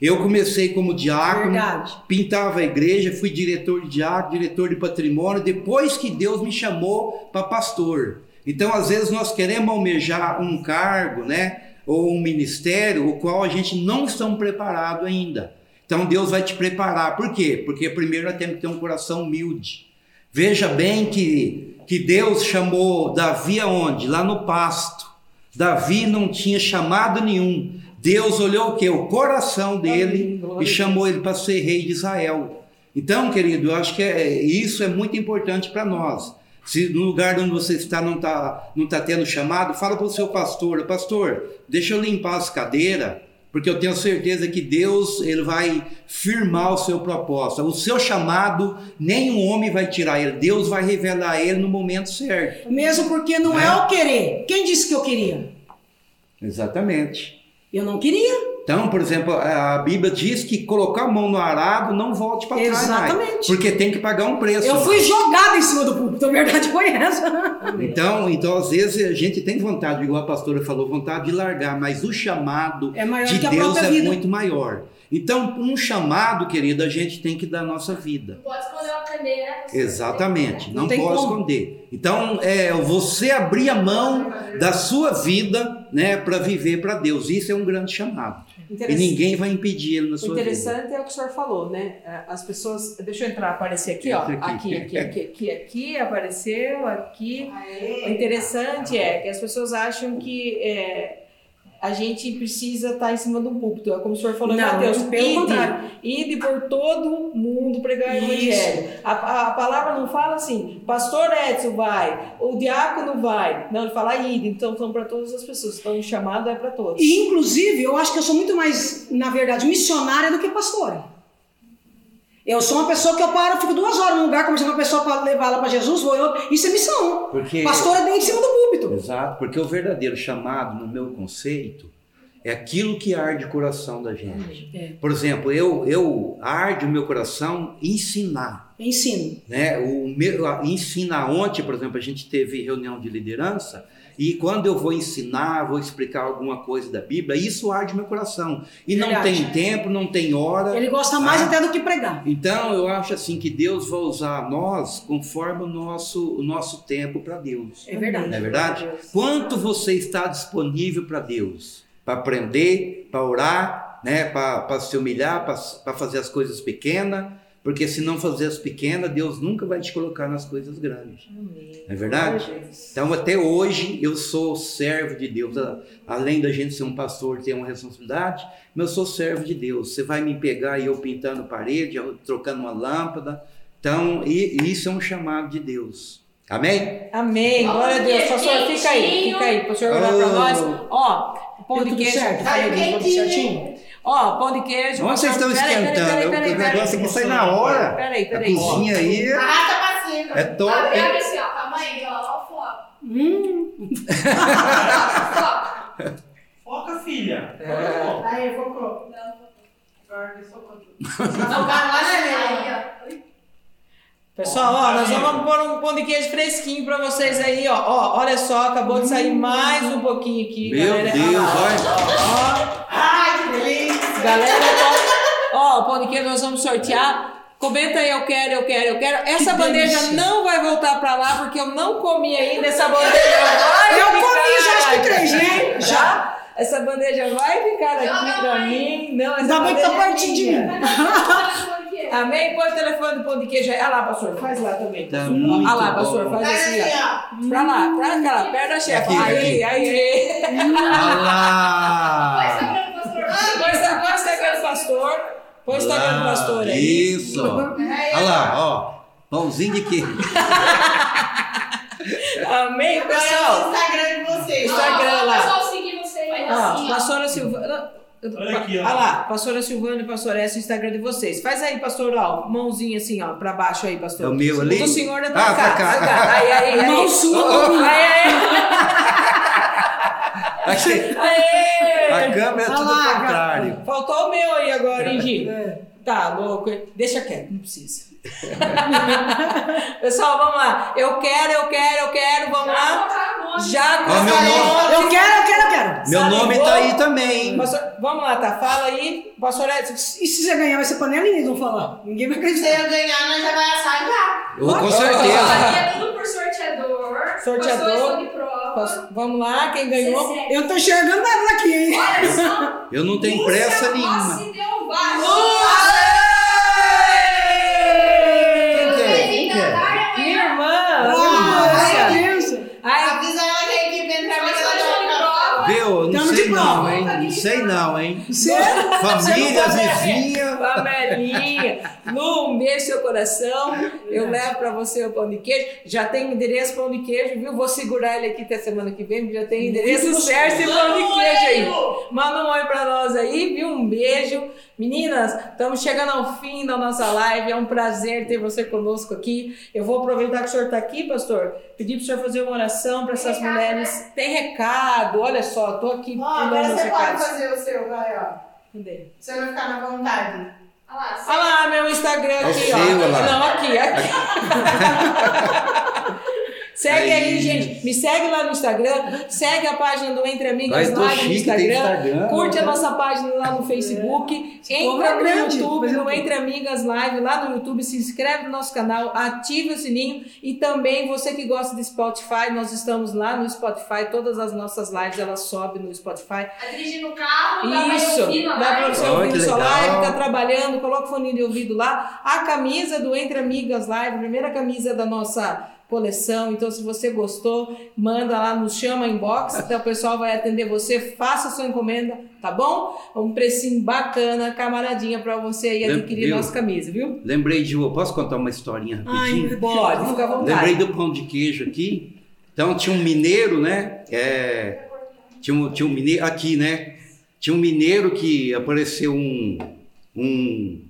Eu comecei como diácono, Verdade. pintava a igreja, fui diretor de diácono, diretor de patrimônio, depois que Deus me chamou para pastor. Então, às vezes, nós queremos almejar um cargo, né? Ou um ministério, o qual a gente não estamos preparados ainda. Então, Deus vai te preparar. Por quê? Porque primeiro nós temos que ter um coração humilde. Veja bem que, que Deus chamou Davi aonde? Lá no pasto. Davi não tinha chamado nenhum. Deus olhou o que? O coração dele e chamou ele para ser rei de Israel. Então, querido, eu acho que é- isso é muito importante para nós. Se no lugar onde você está não está não tá tendo chamado, fala para o seu pastor, pastor, deixa eu limpar as cadeiras, porque eu tenho certeza que Deus ele vai firmar o seu propósito. O seu chamado, nenhum homem vai tirar ele. Deus vai revelar ele no momento certo. Mesmo porque não é o querer. Quem disse que eu queria? Exatamente. Eu não queria. Então, por exemplo, a Bíblia diz que colocar a mão no arado não volte para trás. mais, Exatamente. porque tem que pagar um preço. Eu fui jogada em cima do púlpito. A verdade foi essa. Então, então, às vezes a gente tem vontade, igual a pastora falou, vontade de largar, mas o chamado É maior de Deus é vida. muito maior. Então, um chamado, querido, a gente tem que dar a nossa vida. Não pode esconder uma candeira, né? Você Exatamente, não, Não pode como. esconder. Então, é você abrir a mão da sua vida, né, para viver para Deus. Isso é um grande chamado. E ninguém vai impedir ele na O sua vida. interessante é o que o senhor falou, né? As pessoas. Deixa eu entrar, aparecer aqui, ó. Entra Aqui, aqui. aqui, aqui, aqui, aqui, apareceu, aqui. O interessante é que as pessoas acham que é, a gente precisa estar em cima de um púlpito. É como o senhor falou, Não, Mateus, pelo ide, contrário. ide por todo mundo pregar o evangelho. A, a, a palavra não fala assim, pastor Edson vai, o diácono vai. Não, ele fala ide, então são para todas as pessoas. Então o chamado é para todos. E, inclusive, eu acho que eu sou muito mais, na verdade, missionária do que pastora. Eu sou uma pessoa que eu paro, fico duas horas num lugar conversando com uma pessoa para levar ela para Jesus, vou eu. Isso é missão. Porque Pastor é dentro de cima do púlpito. Exato, porque o verdadeiro chamado, no meu conceito, é aquilo que arde o coração da gente. É. Por exemplo, eu, eu arde o meu coração ensinar. Ensino. Né? O meu, a- ensinar ontem, por exemplo, a gente teve reunião de liderança e quando eu vou ensinar, vou explicar alguma coisa da Bíblia, isso arde meu coração. E não tem tempo, não tem hora. Ele gosta mais Ah. até do que pregar. Então, eu acho assim que Deus vai usar nós conforme o nosso, o nosso tempo para Deus. É verdade. Não é verdade? Quanto você está disponível para Deus? Para aprender, para orar, né? para se humilhar, para fazer as coisas pequenas. Porque se não fazer as pequenas, Deus nunca vai te colocar nas coisas grandes. Amém. Não é verdade? Então, até hoje, eu sou servo de Deus. Além da gente ser um pastor, ter uma responsabilidade, mas eu sou servo de Deus. Você vai me pegar e eu pintando parede, eu trocando uma lâmpada. Então, e- isso é um chamado de Deus. Amém? Amém, glória a Deus. Pastor, fica aí, fica aí, para o senhor orar para Oh. nós. Ó, pão Deu de tudo certo? Tá tudo certinho? Ó, pão de queijo. Onde vocês estão Peraí, peraí, esquentando? peraí, O peraí, peraí. negócio aqui sai na hora. Peraí, A peraí. cozinha aí Arrasta pra cima. é top. Abre, assim, ó. Calma aí, ó. Ó o foco. Hum, Foco. Foca, filha. É. Aí, focou. Não, Agora que focou tudo. não, lá, né, Aí, ó. Pessoal, ó, nós vamos pôr um pão de queijo fresquinho para vocês aí, ó. Ó, olha só, acabou de sair mais um pouquinho aqui, Meu galera. Deus, Ó, Ai, que delícia. Galera, ó, ó, o pão de queijo nós vamos sortear. Comenta aí, eu quero, eu quero, eu quero. Essa Que bandeja delícia. não vai voltar pra lá porque eu não comi ainda. Essa bandeja vai Eu ficar comi já, acho que três, né? Já? Essa bandeja vai ficar aqui Joga pra mim. Não, essa Ainda bem que tá é de mim. Amém? Põe o telefone do pão de queijo aí. Ah lá, pastor, faz lá também. Tá muito ah lá, bom. pastor, faz assim, ó. Pra lá, pra cá, perto da chefe. Aí, aí. Olha lá! Põe o Instagram do pastor. Põe o Instagram do pastor aí. Isso! Olha lá, ó. Pãozinho de queijo. Amém, Agora é o pessoal? Instagram de vocês. Instagram lá. pessoal seguir vocês. Ó. pastora Silvana. Olha aqui, ó. Olha lá, pastora Silvana e pastor S, o Instagram de vocês. Faz aí, pastor, ó, mãozinha assim, ó, pra baixo aí, pastor. É o meu ali? O do senhor é pra Ah, cá. pra cá. pra cá. Aí, aí, aí. Mão sua, Aí, aí. Achei. Aí. A câmera é Olha tudo lá, ao contrário. Faltou o meu aí agora, hein, Gi? É. Tá louco. Deixa quieto, não precisa. Pessoal, vamos lá. Eu quero, eu quero, eu quero, vamos lá. Já Ó, meu nome. Eu quero, eu quero, eu quero. Meu nome tá aí também, hein? Pastor, vamos lá, tá? Fala aí, pastor Edson. E se você ganhar, vai ser panelinha, eles vão falar. Ninguém vai Se acreditar. eu ganhar, nós já vai assar já. Eu, com Aqui certeza. é tudo por sorteador. Sorteador. Vamos lá, quem ganhou? Eu tô enxergando nada daqui, hein? Olha só. Eu não tenho pressa Lúcia nenhuma. Rossi deu vários. Quem que é? Quem que é? Minha irmã! Ah, Lúcia. meu Deus. Ai, Avisa ela que a equipe entra Mas amiga hoje da eu de prova. prova. Não, prova. hein? Não sei não, hein? Família, vizinha. Pamelinha, Lu, um beijo no seu coração. Eu levo pra você o pão de queijo. Já tem endereço pão de queijo, viu? Vou segurar ele aqui até semana que vem, já tem endereço certo e pão de queijo aí. Manda um oi pra nós aí, viu? Um beijo. Meninas, estamos chegando ao fim da nossa live. É um prazer ter você conosco aqui. Eu vou aproveitar que o senhor está aqui, pastor. Pedir para o senhor fazer uma oração para essas Recado, mulheres. Tem recado, olha só, tô aqui Ó, agora você pode recados. fazer o seu, vai, ó. Cadê? Você não ficar na vontade. Olha lá. Olha lá, meu Instagram É aqui, seu, ó. olha lá. Não, aqui, aqui. Segue aí, Aí. gente. Me segue lá no Instagram. Segue a página do Entre Amigas Mas Live no chique, tem Instagram. Instagram. Curte a nossa página lá no Facebook. É Entra no grande, YouTube, mas no Entre Amigas Live, lá no YouTube. Se inscreve no nosso canal, ative o sininho. E também você que gosta de Spotify, nós estamos lá no Spotify. Todas as nossas lives elas sobem no Spotify. Tá dirigindo o carro, dá pra Isso, dá pra você ouvir que no live, tá trabalhando, coloca o fone de ouvido lá. A camisa do Entre Amigas Live, primeira camisa da nossa coleção. Então, se você gostou, manda lá, nos chama inbox, então o pessoal vai atender você, faça a sua encomenda, tá bom? Um precinho bacana, camaradinha pra você aí adquirir viu? nossa camisa, viu? Lembrei de. Posso contar uma historinha rapidinho? Pode, fica à vontade. Lembrei do pão de queijo aqui. Então tinha um mineiro, né? É, tinha, um, tinha um mineiro aqui, né? Tinha um mineiro que apareceu um, um,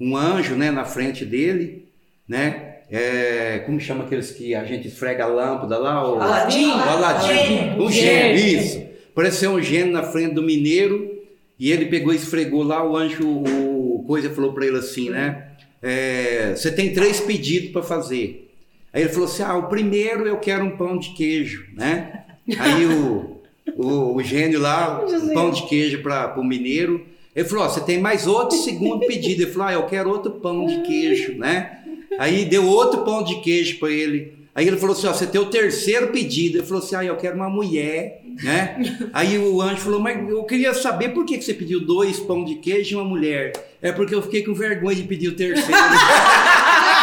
um anjo, né, na frente dele, né? É, como chama aqueles que a gente esfrega a lâmpada lá? O, Aladim. o Aladim. Um gênio, isso. Apareceu um gênio na frente do mineiro e ele pegou e esfregou lá. O anjo, o coisa falou para ele assim, né? É, você tem três pedidos para fazer. Aí ele falou assim: ah, o primeiro eu quero um pão de queijo, né? Aí o, o, o gênio lá, um pão de queijo para o mineiro. Ele falou: ó, você tem mais outro segundo pedido. Ele falou: ah, eu quero outro pão de queijo, né? Aí deu outro pão de queijo para ele. Aí ele falou assim: ó, você tem o terceiro pedido. Ele falou assim: ah, eu quero uma mulher, né? Aí o anjo falou: mas eu queria saber por que que você pediu dois pão de queijo e uma mulher. É porque eu fiquei com vergonha de pedir o terceiro.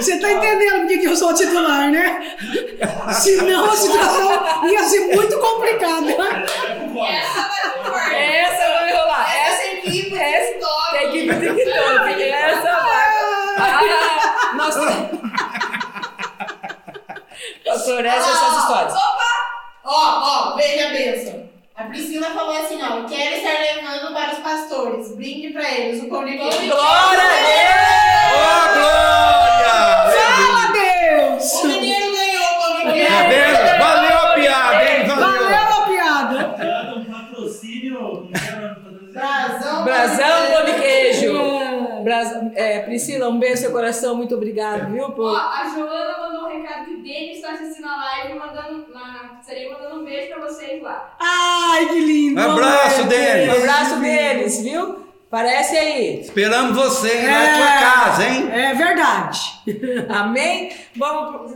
Você tá entendendo por que que eu sou titular, né? Senão a situação ia ser muito complicada. Essa vai TikTok. Tem que ir pro TikTok. Essa vai. Ah, nossa. Pastor, essas essas histórias. Ó, ó, veja a bênção. A Priscila falou assim, ó, quero estar levando para os pastores. Brinde para eles o pão de queijo. Glória a Ô, glória! Fala, Deus! O menino ganhou o pão de Tá vendo? Valeu a piada, hein? Valeu! Valeu a piada! Dando um patrocínio. Como que era o patrocínio? Brasão. Brasão, pão de queijo. Bras- é, Priscila, um beijo no seu coração. Muito obrigado, viu? Ó, Por... a Joana mandou um recado que o Denis está assistindo a live mandando, na, seria mandando um beijo pra vocês lá. Ai, que lindo! Abraço, Amor. Denis. Um abraço deles, viu? Parece aí. Esperamos você lá na tua casa, hein? É verdade. Amém? Vamos.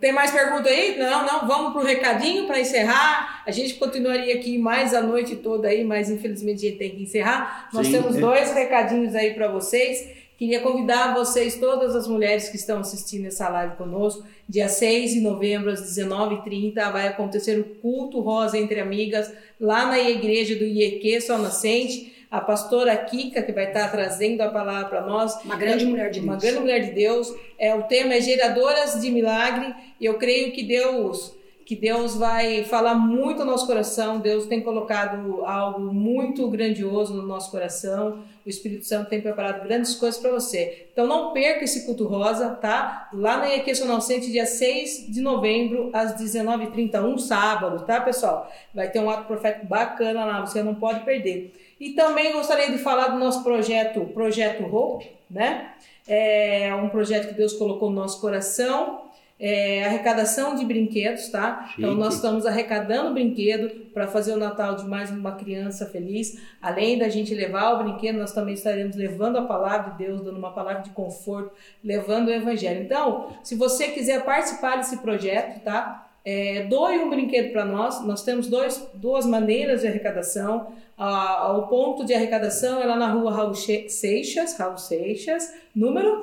Tem mais pergunta aí? Não, não. Vamos pro recadinho para encerrar. A gente continuaria aqui mais a noite toda aí, mas infelizmente a gente tem que encerrar. Nós Sim, temos é. dois recadinhos aí para vocês. Queria convidar vocês, todas as mulheres que estão assistindo essa live conosco, dia 6 de novembro, às 19h30, vai acontecer o culto Rosa Entre Amigas, lá na igreja do IEQ Sol Nascente. A pastora Kika, que vai estar trazendo a palavra para nós. Uma grande mulher de Uma Deus. grande mulher de Deus. É, o tema é geradoras de milagre e eu creio que Deus que Deus vai falar muito no nosso coração. Deus tem colocado algo muito grandioso no nosso coração. O Espírito Santo tem preparado grandes coisas para você. Então não perca esse culto rosa, tá? Lá na Equacional Center, dia 6 de novembro, às 19h30, um sábado, tá, pessoal? Vai ter um ato profético bacana lá, você não pode perder. E também gostaria de falar do nosso projeto, Projeto Hope, né? É um projeto que Deus colocou no nosso coração. É, arrecadação de brinquedos, tá? Então Chique. nós estamos arrecadando brinquedo para fazer o Natal de mais uma criança feliz. Além da gente levar o brinquedo, nós também estaremos levando a palavra de Deus, dando uma palavra de conforto, levando o evangelho. Então, se você quiser participar desse projeto, tá? É, doe um brinquedo para nós. Nós temos dois, duas maneiras de arrecadação. Ah, o ponto de arrecadação é lá na rua Raul Seixas, Raul Seixas, número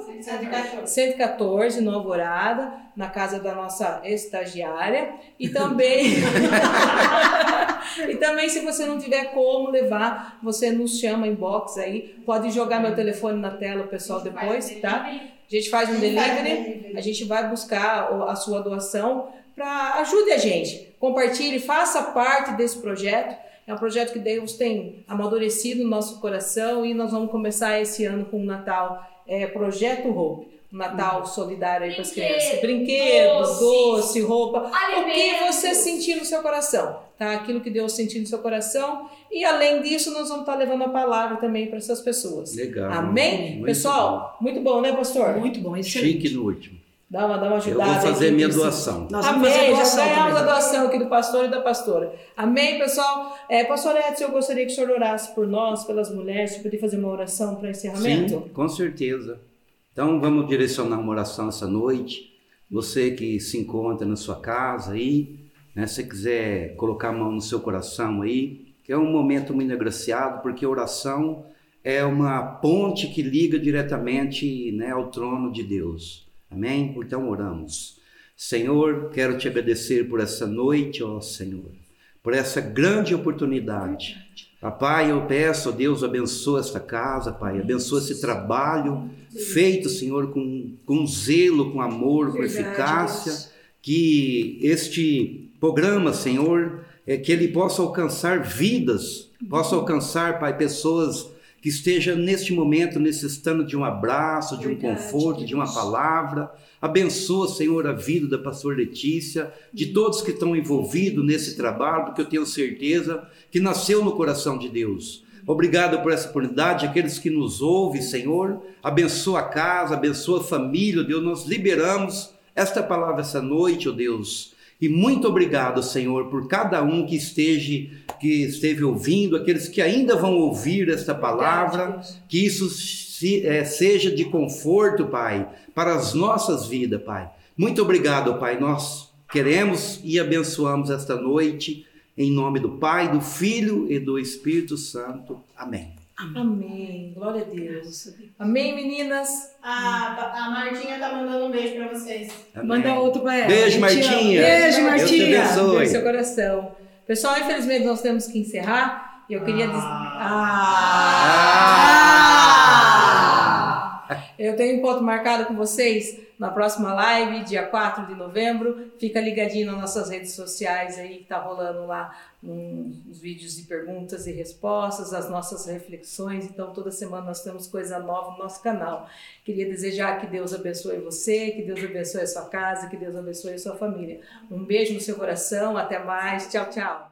114, Nova Alvorada, na casa da nossa estagiária. E também, e também se você não tiver como levar, você nos chama inbox aí. Pode jogar meu telefone na tela, o pessoal depois, tá? A gente faz um delivery, a gente vai buscar a sua doação para ajude a gente. Compartilhe, faça parte desse projeto. É um projeto que Deus tem amadurecido no nosso coração e nós vamos começar esse ano com o Natal é, Projeto Hope. Um Natal solidário aí para as crianças. Brinquedos, doces, doce, roupa. O que você sentir no seu coração, tá? Aquilo que Deus sentir no seu coração. E além disso, nós vamos estar levando a palavra também para essas pessoas. Legal. Amém? Muito Pessoal, muito bom, né, pastor? Muito bom, bom. excelente. Chique no último. Dá uma, dá uma Eu ajudada. vou fazer aí, minha doação. Nós Amém, doação já ganhamos a doação aqui do pastor e da pastora. Amém, pessoal? É, pastor Edson, eu gostaria que o senhor orasse por nós, pelas mulheres, se poder fazer uma oração para encerramento. Sim, com certeza. Então vamos direcionar uma oração essa noite. Você que se encontra na sua casa aí, né, se quiser colocar a mão no seu coração aí, que é um momento muito agraciado, porque a oração é uma ponte que liga diretamente né, ao trono de Deus. Amém? Então oramos. Senhor, quero te agradecer por essa noite, ó Senhor, por essa grande oportunidade. Papai, eu peço, ó Deus, abençoa esta casa, Pai, abençoa esse trabalho feito, Senhor, com, com zelo, com amor, com eficácia, que este programa, Senhor, é que ele possa alcançar vidas, possa alcançar, Pai, pessoas que estejam neste momento necessitando de um abraço, de um Verdade, conforto, de uma Deus. palavra. Abençoa, Senhor, a vida da pastora Letícia, de todos que estão envolvidos nesse trabalho, porque eu tenho certeza que nasceu no coração de Deus. Obrigado por essa oportunidade, aqueles que nos ouvem, Senhor. Abençoa a casa, abençoa a família, Deus. Nós liberamos esta palavra essa noite, ó Deus. E muito obrigado, Senhor, por cada um que esteja, que esteve ouvindo, aqueles que ainda vão ouvir esta palavra, que isso se- eh, seja de conforto, Pai, para as nossas vidas, Pai. Muito obrigado, Pai. Nós queremos e abençoamos esta noite, em nome do Pai, do Filho e do Espírito Santo. Amém. Amém. Glória a Deus. Amém, meninas? A, a Martinha tá mandando um beijo pra vocês. Amém. Manda outro pra ela. Beijo, Martinha. Beijo, Deus te Martinha. abençoe. No seu coração. Pessoal, infelizmente nós temos que encerrar. E eu queria dizer. Ah! Eu tenho um encontro marcado com vocês na próxima live, dia 4 de novembro. Fica ligadinho nas nossas redes sociais aí, que tá rolando lá uns vídeos de perguntas e respostas, as nossas reflexões. Então, toda semana nós temos coisa nova no nosso canal. Queria desejar que Deus abençoe você, que Deus abençoe a sua casa, que Deus abençoe a sua família. Um beijo no seu coração, até mais. Tchau, tchau.